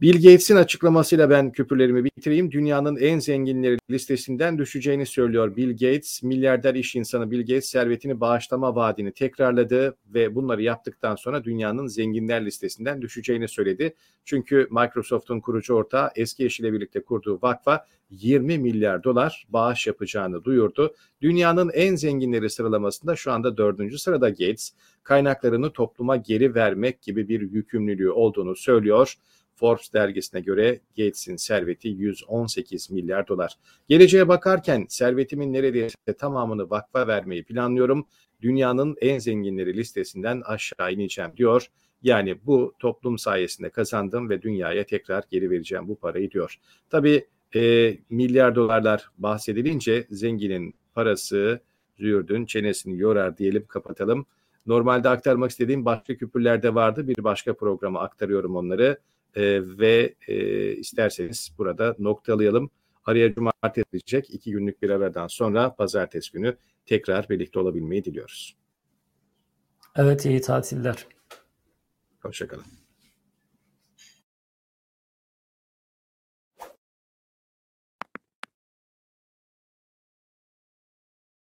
Speaker 1: Bill Gates'in açıklamasıyla ben küpürlerimi bitireyim. Dünyanın en zenginleri listesinden düşeceğini söylüyor Bill Gates. Milyarder iş insanı Bill Gates servetini bağışlama vaadini tekrarladı ve bunları yaptıktan sonra dünyanın zenginler listesinden düşeceğini söyledi. Çünkü Microsoft'un kurucu ortağı eski eşiyle birlikte kurduğu vakfa 20 milyar dolar bağış yapacağını duyurdu. Dünyanın en zenginleri sıralamasında şu anda dördüncü sırada Gates. Kaynaklarını topluma geri vermek gibi bir yükümlülüğü olduğunu söylüyor. Forbes dergisine göre Gates'in serveti 118 milyar dolar. Geleceğe bakarken servetimin neredeyse tamamını vakfa vermeyi planlıyorum. Dünyanın en zenginleri listesinden aşağı ineceğim diyor. Yani bu toplum sayesinde kazandım ve dünyaya tekrar geri vereceğim bu parayı diyor. Tabii e, milyar dolarlar bahsedilince zenginin parası züğürdün çenesini yorar diyelim kapatalım. Normalde aktarmak istediğim başka küpürlerde vardı. Bir başka programa aktarıyorum onları e, ve e, isterseniz burada noktalayalım. Araya cumartesi gelecek. iki günlük bir aradan sonra pazartesi günü tekrar birlikte olabilmeyi diliyoruz.
Speaker 2: Evet iyi tatiller.
Speaker 1: Hoşçakalın.